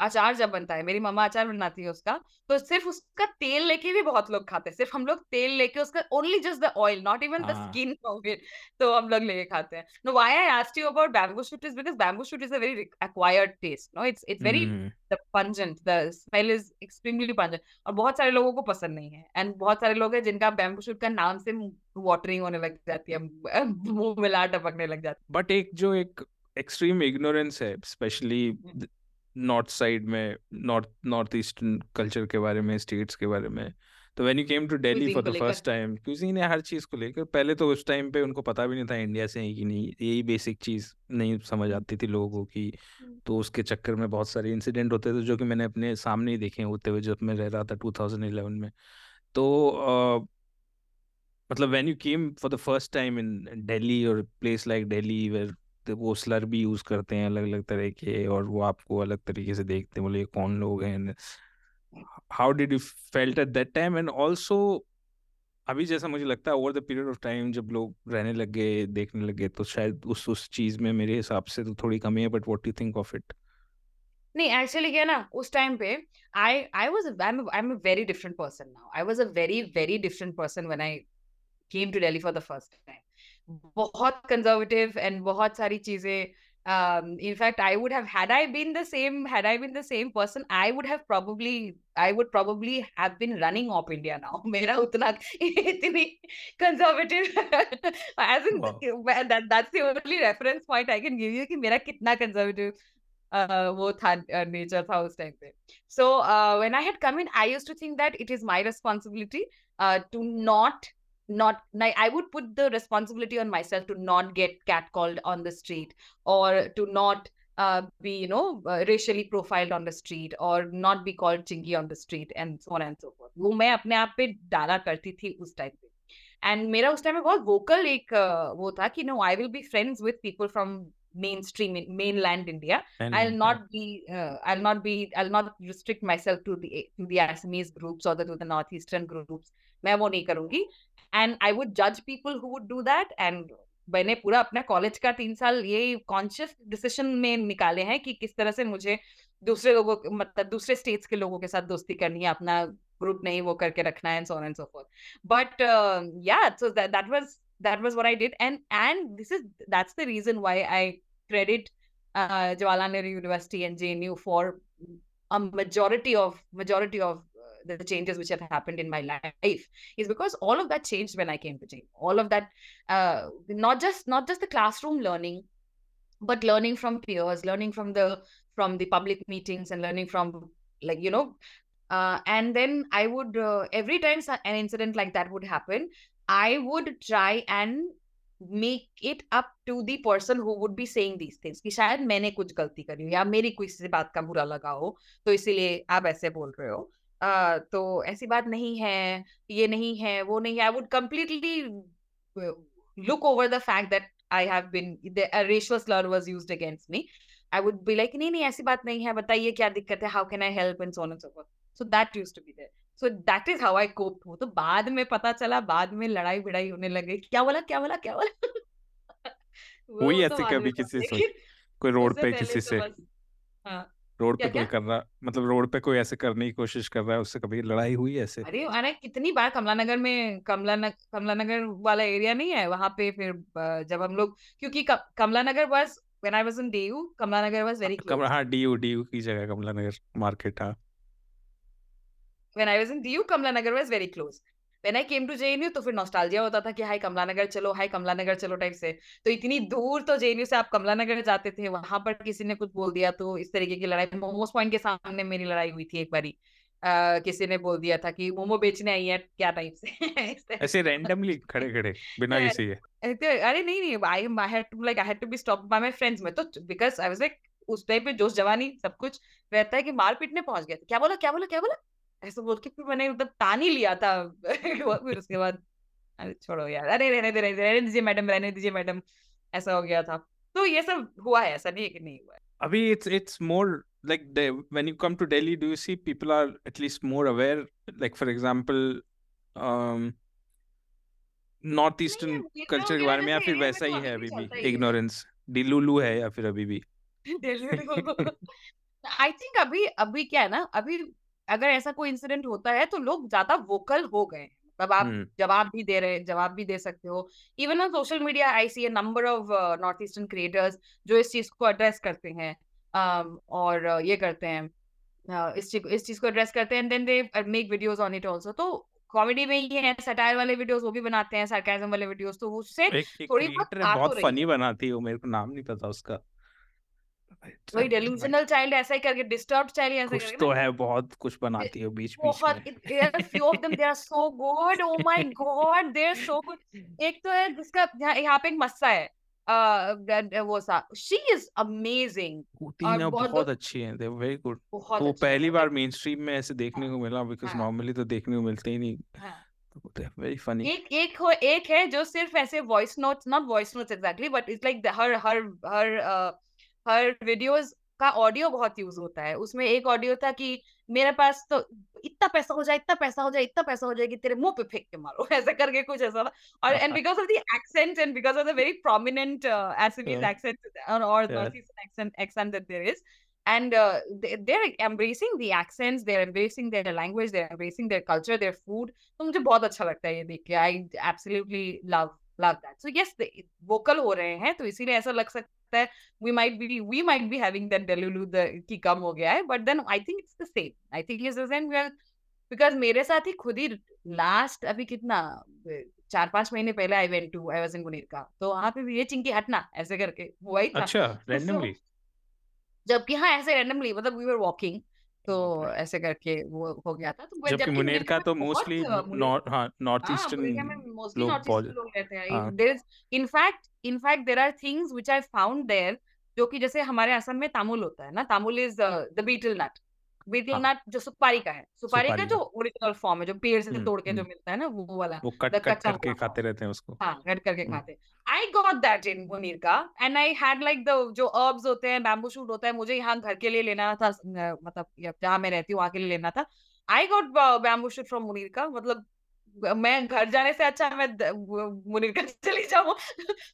अचार जब बनता है मेरी मम्मा अचार बनाती है उसका तो सिर्फ़ उसका तेल लेके भी बहुत लोग खाते हैं। सिर्फ़ हम लोग तेल लेके उसका only just the oil not even the skin of it तो हम लोग लेके खाते हैं। No why I asked you about bamboo shoot is because bamboo shoot is a very acquired taste no it's it's very the pungent the smell is extremely pungent और बहुत सारे लोगों को पसंद नहीं है। एंड बहुत सारे लोग हैं जिनका बैम्बू शूट का नाम से वाटरिंग होने लग जाती है मुँह में लार टपकने लग जाती है। बट एक जो एक एक्सट्रीम इग्नोरेंस है स्पेशली नॉर्थ साइड में नॉर्थ नॉर्थ ईस्टर्न कल्चर के बारे में स्टेट्स के बारे में। तो when you came to Delhi for the first time cuisine है हर चीज़ को लेकर पहले तो उस टाइम पे उनको पता भी नहीं था इंडिया से है कि नहीं यही बेसिक चीज़ नहीं समझ आती थी लोगों की। तो उसके चक्कर में बहुत सारे इंसिडेंट होते थे जो कि मैंने अपने सामने ही देखे होते हुए जब मैं रह रहा था 2011 में। तो मतलब when you came for the first time in Delhi और प्लेस लाइक दिल्ली वेयर वो स्लर भी यूज़ करते हैं अलग अलग तरह के और वो आपको अलग तरीके से देखते हैं, बोले ये कौन लोग हैं? How did you felt at that time? And also अभी जैसा मुझे लगता है, over the period of time जब लोग रहने लग गए, देखने लग गए तो शायद उस उस चीज़ में मेरे हिसाब से तो थोड़ी कमी है but what you think of it नहीं एक्चुअली क्या ना, उस टाइम पे I I was I am a very different person now I was a very very different person when I came to Delhi for the first time बहुत conservative and बहुत सारी चीज़ें um fact i would have had i been the same had i been the same person i would have probably i would probably have been running off india now मेरा उतना इतनी in Wow. that that's the only reference point i can give you कि मेरा कितना uh, वो था nature था उस टाइम पे so when I had come in I used to think that it is my responsibility to not not like i would put the responsibility on myself to not get catcalled on the street or to not uh, be you know uh, racially profiled on the street or not be called chinky on the street and so on and so forth वो मैं अपने आप पे डाला करती थी उस time पे एंड मेरा उस टाइम में बहुत वोकल एक uh, वो था कि no I will be friends with people from mainstream in mainland India. And, I'll yeah. not be uh, I'll not be I'll not restrict myself to the to the Assamese groups or the to the northeastern groups. मैं वो नहीं करूँगी। And I would जज people who would do that and मैंने पूरा अपना college का तीन साल ये कॉन्शियस डिसीज़न में निकाले हैं कि किस तरह से मुझे दूसरे लोगों मतलब दूसरे स्टेट्स के लोगों के साथ दोस्ती करनी है अपना ग्रुप नहीं वो करके रखना है and so and so forth but yeah so that was was what I did, and and this is that's the reason why I credit uh, Jawaharlal Nehru University and JNU for a majority of majority of uh, the changes which have happened in my life is because all of that changed when I came to Jain. All of that, uh, not just not just the classroom learning, but learning from peers, learning from the from the public meetings, and learning from like you know. Uh, and then I would uh, every time an incident like that would happen, I would try and make it up to the person who would be saying these things कि शायद मैंने कुछ गलती करी हो या मेरी किसी से बात का बुरा लगा हो तो इसीलिए आप ऐसे बोल रहे हो तो ऐसी बात नहीं है ये नहीं है वो नहीं है। I would completely look over the fact that I have been racial slur was used against me I would be like नहीं नहीं ऐसी बात नहीं है बताइए क्या दिक्कत है? How can I help and so on and so forth so that used to be there so that is how I cope हूँ। तो बाद में पता चला बाद में लड़ाई बिड़ाई होने लगे क्या बोला क्या बोला क्या बोला? हुई तो ऐसे कभी किसी से? कोई रोड पे किसी तो से? हाँ। रोड पे कोई कर रहा मतलब रोड पे कोई ऐसे करने की कोशिश कर रहा है उससे कभी लड़ाई हुई ऐसे? अरे अरे कितनी बार कमला नगर में कमला न, कमला नगर वाला एरिया नहीं है वहाँ पे फिर जब हम लोग क्योंकि कमला नगर बस when I was in DU Kamla Nagar was very close हाँ डीयू डीयू की जगह कमला नगर मार्केट हाँ। When I was in DU, Kamla Nagar was very close. When I came to JNU तो फिर नॉस्टैल्जिया होता था कि हाय कमला नगर चलो हाय कमला नगर चलो टाइप से। तो इतनी दूर तो जेएनयू से आप कमला नगर जाते थे वहाँ पर किसी ने कुछ बोल दिया तो इस तरीके की लड़ाई मोमोस पॉइंट के सामने मेरी लड़ाई हुई थी एक बारी। Uh, किसी ने बोल दिया था कि मोमो बेचने आई है क्या टाइप से? ऐसे रैंडमली खड़े खड़े बिना किसी के। अरे नहीं नहीं I I had to like I had to be stop by my friends में। तो बिकॉज़ आई वाज लाइक उस टाइम पे जोश जवानी सब कुछ रहता है कि मारपीट पीटने पहुँच गए। क्या बोला क्या बोला क्या बोला? ऐसा बोल के फिर मैंने मतलब तान ही लिया था फिर उसके बाद अरे छोड़ो यार अरे रहने दे रहने दीजिए मैडम रहने दीजिए मैडम ऐसा हो गया था। तो ये सब हुआ है ऐसा नहीं है कि नहीं हुआ है। अभी it's it's more like the, when you come to delhi do you see people are at least more aware? Like for example um north eastern culture के बारे में या फिर वैसा ही है अभी भी इग्नोरेंस डिलुलू है या फिर अभी भी। आई थिंक अभी अभी क्या है ना अभी अगर ऐसा कोई इंसिडेंट होता है तो लोग ज़्यादा वोकल हो गए मतलब आप जवाब भी दे रहे जवाब भी दे सकते हो। Even on social media I see a number of north eastern creators जो इस चीज़ को एड्रेस करते हैं um, और uh, ये करते हैं uh, इस चीज़ इस चीज़ को एड्रेस करते हैं। Then they make videos on it also तो कॉमेडी में ये है सटायर वाले वीडियोस वो भी बनाते हैं सरकाजम वाले वीडियोस तो उससे थोड़ी बहुत बहुत फनी बनाती है वो मेरे को नाम नहीं पता उसका। वही डेलूजनल चाइल्ड ऐसा ही करके डिस्टर्ब्ड चाइल्ड ऐसा कुछ तो है बहुत कुछ बनाती है बीच बीच बहुत few of them they are so good oh my God they are so good एक तो है जिसका यहाँ पे एक मस्सा है वो सा शी इज़ अमेजिंग तीन बहुत अच्छी हैं दे वेरी गुड तो पहली बार मेन स्ट्रीम में ऐसे देखने को मिला बिकॉज़ नॉर्मली तो देखने को मिलते ही नहीं। वेरी फनी एक एक हो एक है जो सिर्फ़ ऐसे voice notes not voice notes exactly but it's like हर हर हर हर वीडियोस का ऑडियो बहुत यूज़ होता है। उसमें एक ऑडियो था कि मेरे पास तो इतना पैसा हो जाए इतना पैसा हो जाए इतना पैसा हो जाए कि तेरे मुँह पे फेंक के मारो। ऐसा करके कुछ ऐसा था। और and because of the accent and because of the very prominent Assamese accent और और accent accent that there is and uh, they, they're embracing the accents they're embracing their language they're embracing their culture their food. तो मुझे बहुत अच्छा लगता है ये देख के। I absolutely love love that so yes vocal हो रहे हैं तो इसीलिए ऐसा लग सकता है we might be we might be having that delulu की कम हो गया है but then I think it's the same I think is we are because मेरे साथ ही खुद ही लास्ट अभी कितना चार पाँच महीने पहले I went to I was in Munirka. तो वहाँ पे भी ये चिंकी हटना ऐसे करके हुआ ही था। अच्छा रैंडमली जबकि हाँ ऐसे रैंडमली मतलब वी वर वॉकिंग तो ऐसे करके वो हो गया था। तो जबकि मुनेर का तो मोस्टली नॉर्थ हाँ नॉर्थ ईस्टर्न लोग लोग रहते हैं। There is in fact in fact there are things which I found there जो कि जैसे हमारे असम में तामुल होता है ना? Tamul is the betel nut. Betel nut जो सुपारी का है सुपारी का जो ओरिजिनल फॉर्म है जो पेड़ से तोड़ के जो मिलता है ना वो वाला वो कट कट करके खाते रहते हैं उसको। हाँ कट करके खाते I got that in Munirka and I had like the जो अर्ब्स होते हैं बैम्बू शूट होता है मुझे यहाँ घर के लिए लेना था मतलब जहाँ मैं रहती हूँ वहाँ के लिए लेना था। I got bamboo shoot from Munirka मतलब मैं घर जाने से अच्छा मैं मुनीर का चली जाऊँ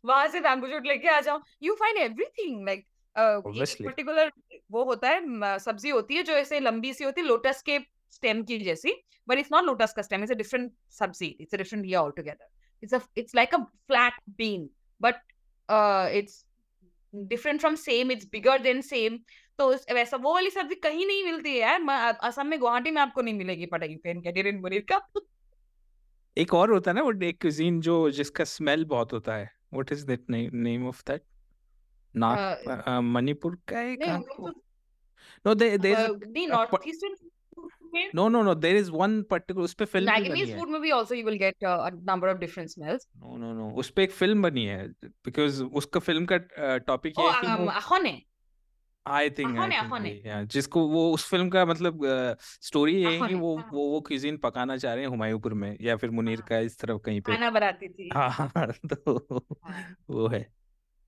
वहाँ से बैम्बू शूट लेके आ जाऊँ। You find everything like particular वो होता है सब्ज़ी होती है जो ऐसे लंबी सी होती है लोटस के स्टेम की जैसी बट इट्स नॉट लोटस का stem it's a different sabzi it's a different year altogether it's a it's like a flat bean but uh it's different from sem it's bigger than sem तो वैसा वो वाली सब्ज़ी कहीं नहीं मिलती है यार असम में गुवाहाटी में आपको नहीं मिलेगी पटाई पेन कैटेरियन पनीर का। एक और होता है ना वो एक cuisine जो जिसका स्मेल बहुत होता है what is that name of that Naga uh, Manipur का है नहीं तो नो देयर इज़ अ, नहीं नॉर्थ ईस्टर्न में no no no there is one particular उस पे फ़िल्म भी बनी मैगनीज है। फ़ूड में भी also you will get a number of different smells no no no उस पे एक फ़िल्म बनी है बिकॉज़ उसका फ़िल्म का टॉपिक ये है कि वो अखोने आई थिंक आई थिंक अखोने या जिसको वो उस फ़िल्म का मतलब स्टोरी ये है कि अखोने वो वो वो cuisine पकाना चाह रहे हैं हुमायूंपुर में या फिर मुनीर हाँ। का इस तरफ़ कहीं पे। खाना बनाती थी। हाँ हाँ तो हाँ। वो है।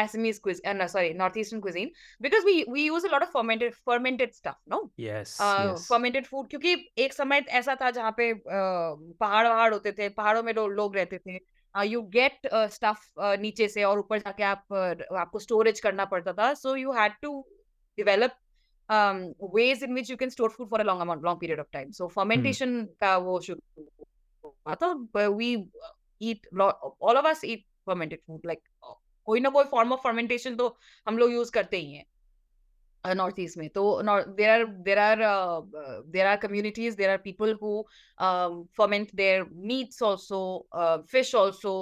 Assamese cuisine uh, no sorry northeastern cuisine because we we use a lot of fermented fermented stuff no Yes. Yes yes fermented food क्योंकि एक समय ऐसा था जहाँ पे uh, पहाड़ वहाड़ होते थे पहाड़ों में लोग रहते थे यू गेट स्टफ़ नीचे से और ऊपर जाके आप uh, आपको स्टोरेज करना पड़ता था so you had to develop ways in which you can store food for a long amount long period of time so fermentation का वो शुरू हुआ था but we eat lot all of us eat fermented food like कोई ना कोई form of fermentation तो हम लोग यूज़ करते ही हैं नॉर्थ ईस्ट में। तो there are there are there are communities there are people who ferment their meats also fish also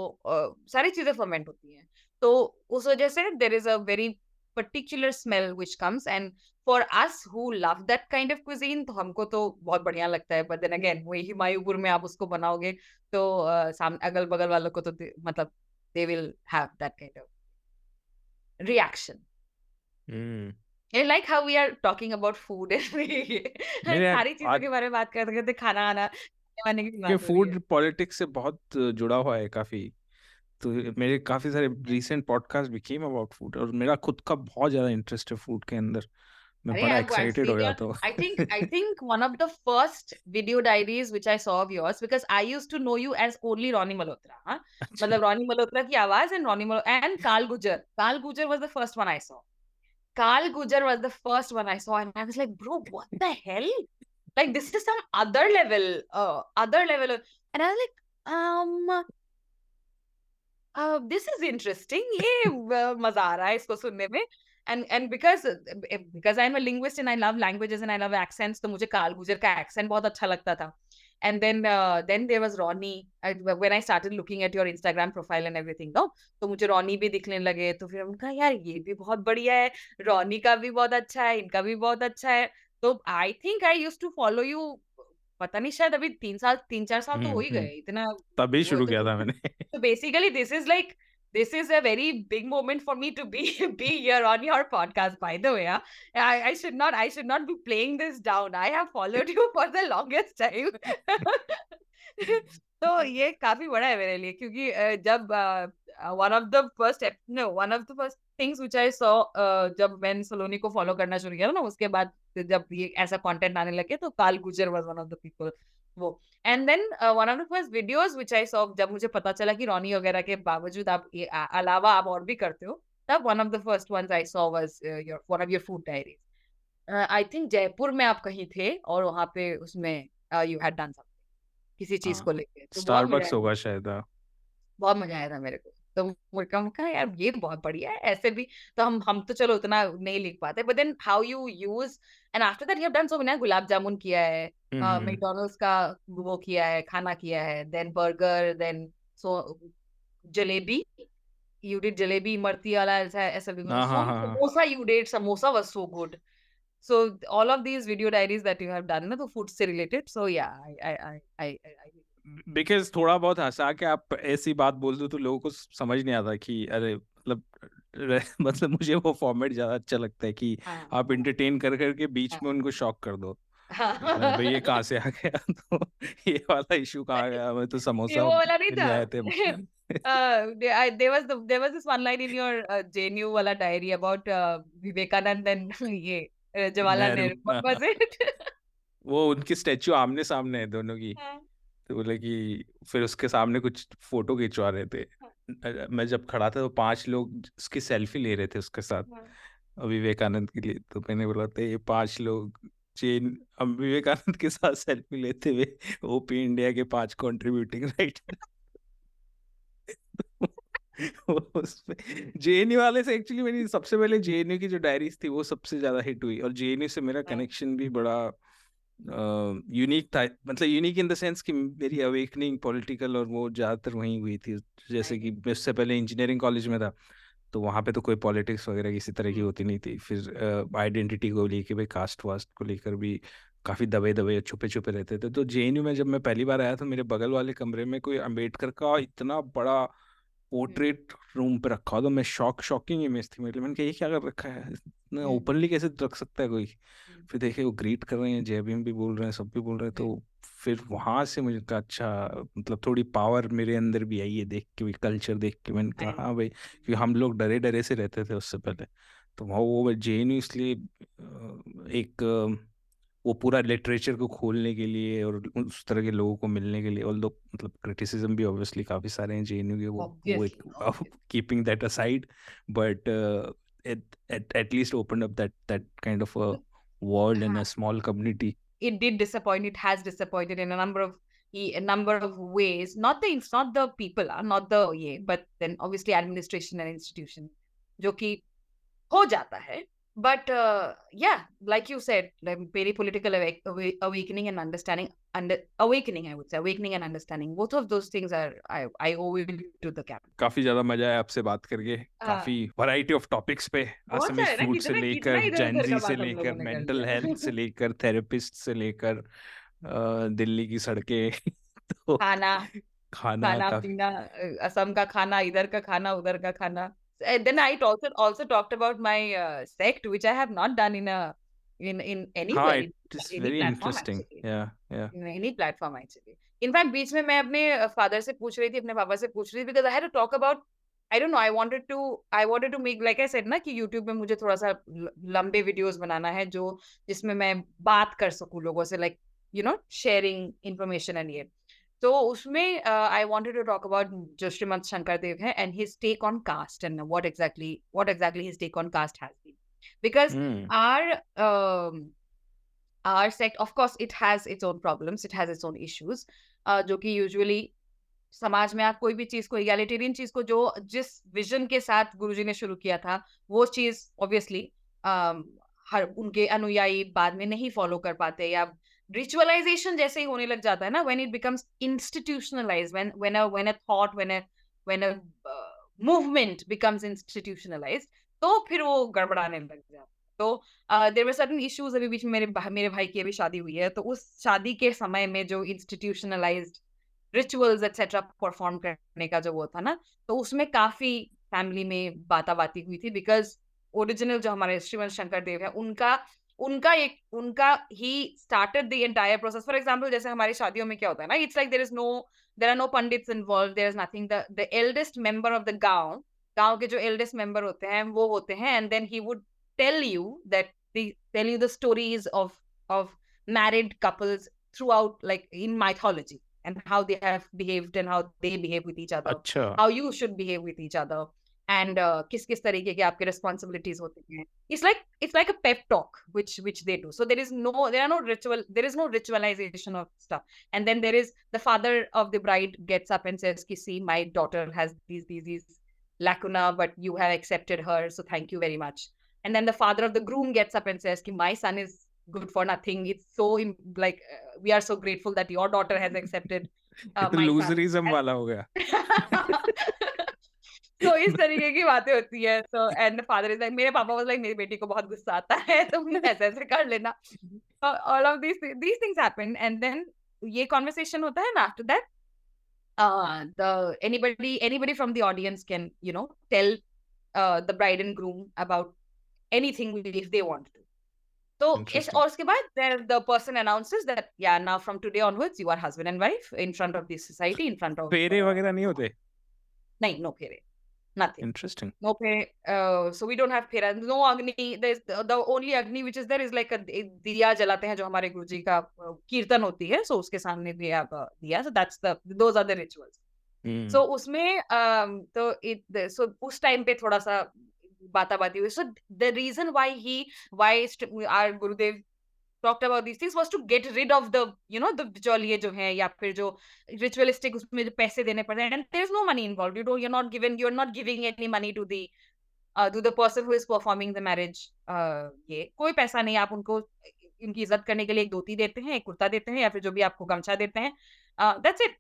सारी चीज़ें फर्मेंट होती हैं। तो उस वजह से there is a very particular smell which comes and for us who love that kind of cuisine तो हमको तो बहुत बढ़िया लगता है। बट देन अगेन वही हिमायूपुर में आप उसको बनाओगे तो uh, अगल बगल वालों को तो मतलब they will have that kind of reaction Mm. I like how we are talking about food and मेरे सारी चीज़ों के बारे में बात करते करते खाना आना ये फ़ूड। पॉलिटिक्स से बहुत जुड़ा हुआ है काफ़ी तो मेरे काफ़ी सारे रीसेंट पॉडकास्ट भी केम अबाउट फ़ूड और मेरा खुद का बहुत ज़्यादा इंटरेस्ट है फ़ूड के अंदर मैं अरे बड़ा यार, एक्साइटेड हो Australia- जाता हूँ I think I think one of the first video diaries which I saw of yours because I used to know you as only Ronnie Malhotra, हाँ? अच्छा, मतलब रॉनी मल्होत्रा की आवाज़ एंड रॉनी मल्हो एंड काल गुजर काल गुजर was the first one I saw. Carl Gujar was the first one I saw, and I was like, bro, what the hell? Like this is some other level, uh, other level. Of, and I was like, um, uh, this is interesting. ये uh, मज़ा आ रहा है इसको सुनने में. And and because uh, because I'm a linguist and I love languages and I love accents, तो मुझे काल गुजर का accent बहुत अच्छा लगता था. And then uh, then there was Ronnie. I, when I started looking at your Instagram profile and everything, no, तो मुझे रॉनी भी दिखने लगे तो फिर कहा यार ये भी बहुत बढ़िया है रॉनी का भी बहुत अच्छा है इनका भी बहुत अच्छा है तो I think I use to follow you पता नहीं शायद अभी तीन साल तीन चार साल तो हो ही हम्म, गए इतना तभी शुरू तो किया था मैंने so basically this is like this is a very big moment for me to be be here on your podcast by the way yeah? I, I should not i should not be playing this down i have followed you for the longest time तो ये काफी बड़ा है मेरे लिए क्योंकि अ, जब one of the first no one of the first things which I saw जब मैंने सलोनी को फॉलो करना शुरू किया था ना उसके बाद जब ये ऐसा कंटेंट आने लगे तो काल गुजर was one of the people वो। And then one of the first videos which I saw जब मुझे पता चला कि रॉनी वगैरह के बावजूद आप ये अलावा आप और भी करते हो तब one of the first ones I saw was your one of your food diaries I think Jaipur में आप कहीं थे और वहाँ पे उसमें यू हैड डन समथिंग किसी चीज़ हाँ, को लेके। तो स्टारबक्स होगा शायद हाँ। बहुत मज़ा आया था मेरे को। तो मुझे कहा यार ये तो बहुत बढ़िया है ऐसे भी तो हम हम तो चलो उतना नहीं लिख पाते but then how you use and after that you have done so मैंने गुलाब जामुन किया है हम्म, हम्म, मैकडॉनल्ड्स का वो किया है खाना किया है then burger then so jalebi you did jalebi marti wala ऐसा ऐसा भी हाँ, so हाँ, हाँ, हाँ। samosa you did samosa was so good so all of these video diaries that you have done ना तो food से related so yeah I I I I, I, I because थोड़ा बहुत हंसा के आप ऐसी बात बोल दो तो लोगों को समझ नहीं आता कि अरे मतलब मतलब मुझे वो फॉर्मेट ज़्यादा अच्छा लगता है कि हाँ। आप इंटरटेन कर करके बीच में उनको शॉक कर दो। अरे भाई ये कहाँ से आ गया? तो ये वाला इशू कहाँ गया? मैं तो समोसा वो वाला नहीं था? जाए थे uh, I, there was the there was this one line in your uh, JNU wala diary about uh, Vivekanand and ये Jawaharlal Nehru, Nehru. What was it? वो उनकी स्टैचू आमने सामने है दोनों की। हाँ। तो बोले कि फिर उसके सामने कुछ फ़ोटो खिंचवा रहे थे। अ- मैं जब खड़ा था तो पाँच लोग उसकी सेल्फी ले रहे थे उसके साथ हाँ। विवेकानंद के लिए। तो मैंने बोला था ये पाँच लोग जैन अब विवेकानंद के साथ सेल्फी लेते हुए ओपी इंडिया के पाँच कंट्रीब्यूटिंग राइटर जेएनयू वाले से एक्चुअली मेरी सबसे पहले जेएनयू की जो डायरीज थी वो सबसे ज़्यादा हिट हुई और जेएनयू से मेरा हाँ। कनेक्शन भी बड़ा यूनिक था मतलब यूनिक इन द सेंस कि मेरी अवेकनिंग पॉलिटिकल और वो ज़्यादातर वहीं हुई थी। जैसे कि मैं उससे पहले इंजीनियरिंग कॉलेज में था तो वहाँ पे तो कोई पॉलिटिक्स वगैरह किसी तरह की हम्म, होती नहीं थी। फिर आइडेंटिटी को लेके भाई कास्ट वास्ट को लेकर भी काफ़ी दबे दबे छुपे छुपे रहते थे। तो जेएनयू में जब मैं पहली बार आया था मेरे बगल वाले कमरे में कोई अंबेडकर का इतना बड़ा पोर्ट्रेट रूम पे रखा तो मैं शॉक शॉकिंग इमेज थी मेरे लिए। मैंने कहा ये क्या कर रखा है? इतना ओपनली कैसे रख सकता है कोई? फिर देखे वो ग्रीट कर रहे हैं जय भीम भी बोल रहे हैं सब भी बोल रहे हैं तो फिर वहाँ से मुझे कहा अच्छा मतलब थोड़ी पावर मेरे अंदर भी आई है देख के भी कल्चर देख के मैंने कहा हाँ भाई। क्योंकि हम लोग डरे डरे से रहते थे उससे पहले। तो वहाँ वो जेएनयू इसलिए एक वो पूरा लिटरेचर को खोलने के लिए और उस तरह के लोगों को मिलने के लिए ऑल दो मतलब क्रिटिसिज्म भी ऑब्वियसली काफ़ी सारे हैं जेएनयू के वो वो. Keeping that aside but at least open up that that kind that that kind of a world and हाँ, a small community it did disappoint. It has disappointed in a number of a number of ways. Not the it's not the people, uh, not the yeah, but then obviously administration and institution, जो कि हो जाता है. But uh, yeah, like you said, like very political awake, awa- awakening and understanding, under awakening, I would say, awakening and understanding. Both of those things are I I owe it to the cap. काफ़ी ज़्यादा मज़ा आया आपसे बात करके हाँ। काफ़ी variety of topics पे ना, फ़ूड से लेकर बात से लेकर मेंटल हेल्थ से लेकर थेरेपिस्ट से लेकर दिल्ली की सड़कें तो खाना खाना खाना पीना असम का खाना इधर का खाना उधर का खाना Uh, then I also also talked about my uh, sect which I have not done in a in in हाँ anywhere in it is any very platform interesting actually या या in any platform actually in fact बीच में मैं अपने father से पूछ रही थी अपने पापा से पूछ रही थी because I had to talk about I don't know I wanted to I wanted to make like I said ना कि YouTube में मुझे थोड़ा सा ल- लंबे वीडियोस बनाना है जो जिसमें मैं बात कर सकूं लोगों से like you know sharing information and ये तो उसमें I wanted to talk about जो श्रीमंत शंकर देव है and his take on caste and what exactly what exactly his take on caste has been because hmm our our sect of course it has its own problems it has its own issues जो कि usually समाज में आप कोई भी चीज़ को egalitarian चीज़ को जो जिस विजन के साथ गुरुजी ने शुरू किया था वो चीज़ ऑब्वियसली हर उनके अनुयायी बाद में नहीं फॉलो कर पाते या रिचुअलाइजेशन जैसे ही होने लग जाता है ना when it becomes institutionalise when when a when a thought when a when a movement becomes institutionalise तो फिर वो गड़बड़ाने लग जाता है। तो देर वर सर्टन इश्यूज़ अभी बीच में मेरे मेरे भाई की अभी शादी हुई है तो उस शादी के समय में जो इंस्टीट्यूशनलाइज रिचुअल्स एक्सेट्रा परफॉर्म करने का जो वो था ना तो उसमें काफ़ी फैमिली में बाता बाती हुई थी बिकॉज़ ओरिजिनल जो हमारे श्रीमंत शंकर देव है, उनका उनका एक उनका ही started the entire process for example जैसे हमारी शादियों में क्या होता है ना it's like there is no there are no pandits involve there is nothing the eldest member of the gaon गाँव के जो एल्डेस्ट मेंबर होते हैं वो होते हैं and then he would tell you that tell you the stories of of married couples throughout like in mythology and how they have behaved and how they behave with each other. अच्छा। How you should behave with each other. And uh, किस किस तरीके के आपके responsibilities होते हैं it's like it's like a pep talk which which they do so there is no there are no ritual there is no ritualization of stuff and then there is the father of the bride gets up and says ki see my daughter has these these these lacuna but you have accepted her so thank you very much and then the father of the groom gets up and says ki my son is good for nothing it's so like uh, we are so grateful that your daughter has accepted ये uh, तो my And- वाला हो गया तो इस तरीके की बातें होती है तो एंड फादर इज़ लाइक मेरे पापा वाज लाइक मेरी बेटी को बहुत गुस्सा आता है तुम ऐसे ऐसे कर लेना all of these these things happen and then ये कॉन्वर्सेशन होता है ना after that uh the anybody anybody from the audience can you know tell uh the bride and groom about anything if they want to so Interesting. और उसके the person announces that yeah now from today onwards you are husband and wife in front of the society in front of फेरे uh, वगैरह नहीं होते नहीं no फेरे Nothing. Interesting. No pay. Uh, so we don't have phera. No agni. There's the, the only agni which is there is like a दिया जलाते हैं जो हमारे गुरुजी का कीर्तन होती है. So उसके सामने भी आप दिया. So that's the those are the rituals. Hmm. So उसमें um, तो so उस टाइम पे थोड़ा सा बाता बाती हुई. So the reason why he why our Gurudev talked about this things was to get rid of the you know the जो है या फिर जो रिचुअलिस्टिक उसमें जो पैसे देने पड़ते हैं। And there is no money involve you dot not giving you are not giving any money to the to the person who is performing the marriage ये। कोई पैसा नहीं, आप उनको, इनकी इज़्ज़त करने के लिए एक धोती देते हैं, एक कुर्ता देते हैं या फिर जो भी आपको गमछा देते हैं दैट्स इट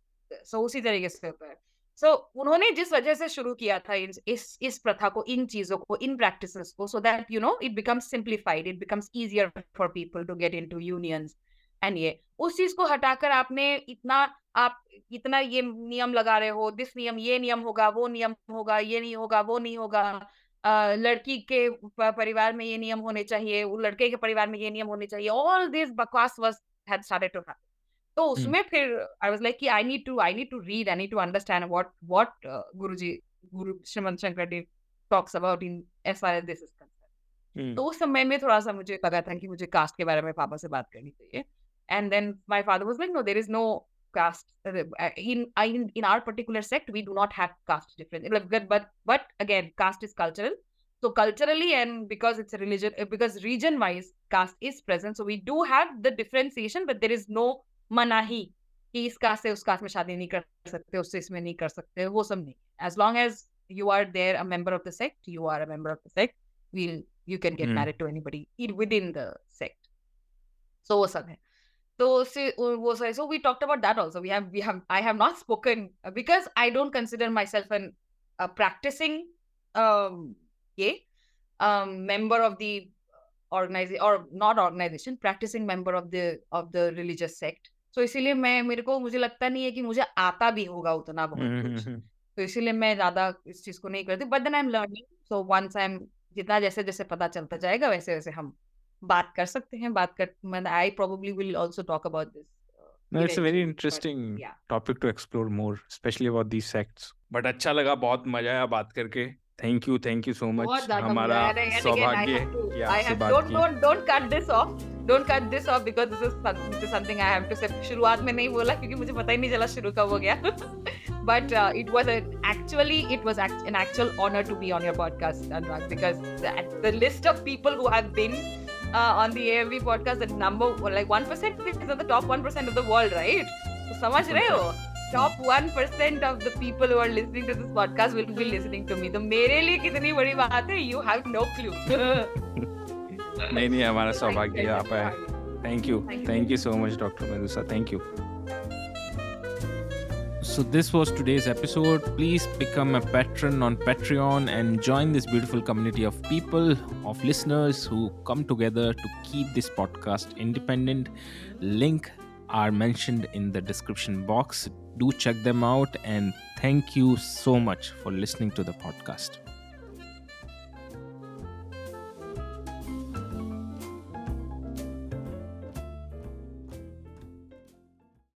सो उसी तरीके से होता है। सो so, उन्होंने जिस वजह से शुरू किया था इस इस, प्रथा को इन चीज़ों को इन प्रैक्टिसेस को so that you know it becomes simplified it becomes easier for people to get into unions and ये उस चीज़ को हटाकर आपने इतना आप इतना ये नियम लगा रहे हो दिस नियम ये नियम होगा वो नियम होगा ये नहीं होगा वो नहीं होगा। लड़की के परिवार में ये नियम होने चाहिए लड़के के परिवार में ये नियम होने चाहिए। ऑल दिस बकवास was had started to happen तो उसमें फिर I was like I need to I need to read I need to understand what what Guru ji Guru Shrimant Shankar ji talks about in S R this तो उस समय में थोड़ा सा मुझे पता था कि मुझे कास्ट के बारे में पापा से बात करनी चाहिए। And then my father was like no there is no caste in I in our particular sect we do not have caste difference but but again caste is cultural so culturally and because it's religion because region wise caste is present so we do have the differentiation but there is no मनाही कि इस cast से उस cast में शादी नहीं कर सकते उससे इसमें नहीं कर सकते वो सब नहीं। As long as you are there a member of the sect you are a member of the sect well you can get married to anybody in with in the sect so वो सब है। तो उससे वो sir so we talk about that also we have we have I have not spoken because I don't consider myself an practicing ये member of the ऑर्गेनाइजे और not organisation practicing member of the of the religious sect तो इसीलिए मैं मेरे को मुझे लगता नहीं है कि मुझे आता भी होगा उतना बहुत हम्म, कुछ। हम्म, हम्म। तो इसीलिए मैं ज़्यादा इस चीज़ को नहीं करती। But then I am learning so once I am जितना जैसे जैसे पता चलता जाएगा वैसे वैसे हम बात कर सकते हैं बात कर मैं I probably will also talk about this No, it's a very interesting but, yeah. topic to explore more, especially about these sects. But अच्छा लगा बहुत मज़ा आया बात करके। Thank you thank you so much हमारा सौभाग्य कि आपसे बात की। Don't don't cut this off don't cut this off because this is something I have to say शुरुआत में नहीं बोला क्योंकि मुझे पता ही नहीं चला शुरू कब हो गया uh, actually it was act- an actual honor to be on your podcast Anurag because the, the list of people who have been uh, on the AMV podcast the number like 1% is the top 1% of the world right तो समझ रहे हो top 1% of the people who are listening to this podcast will be listening to me. तो मेरे लिए कितनी बड़ी बात है you have no clue. नहीं नहीं हमारा सौभाग्य आप है thank you thank you so much doctor मेदुसा thank you So, this was today's episode. Please become a patron on Patreon and join this beautiful community of people, of listeners who come together to keep this podcast independent. Link are mentioned in the description box do check them out and thank you so much for listening to the podcast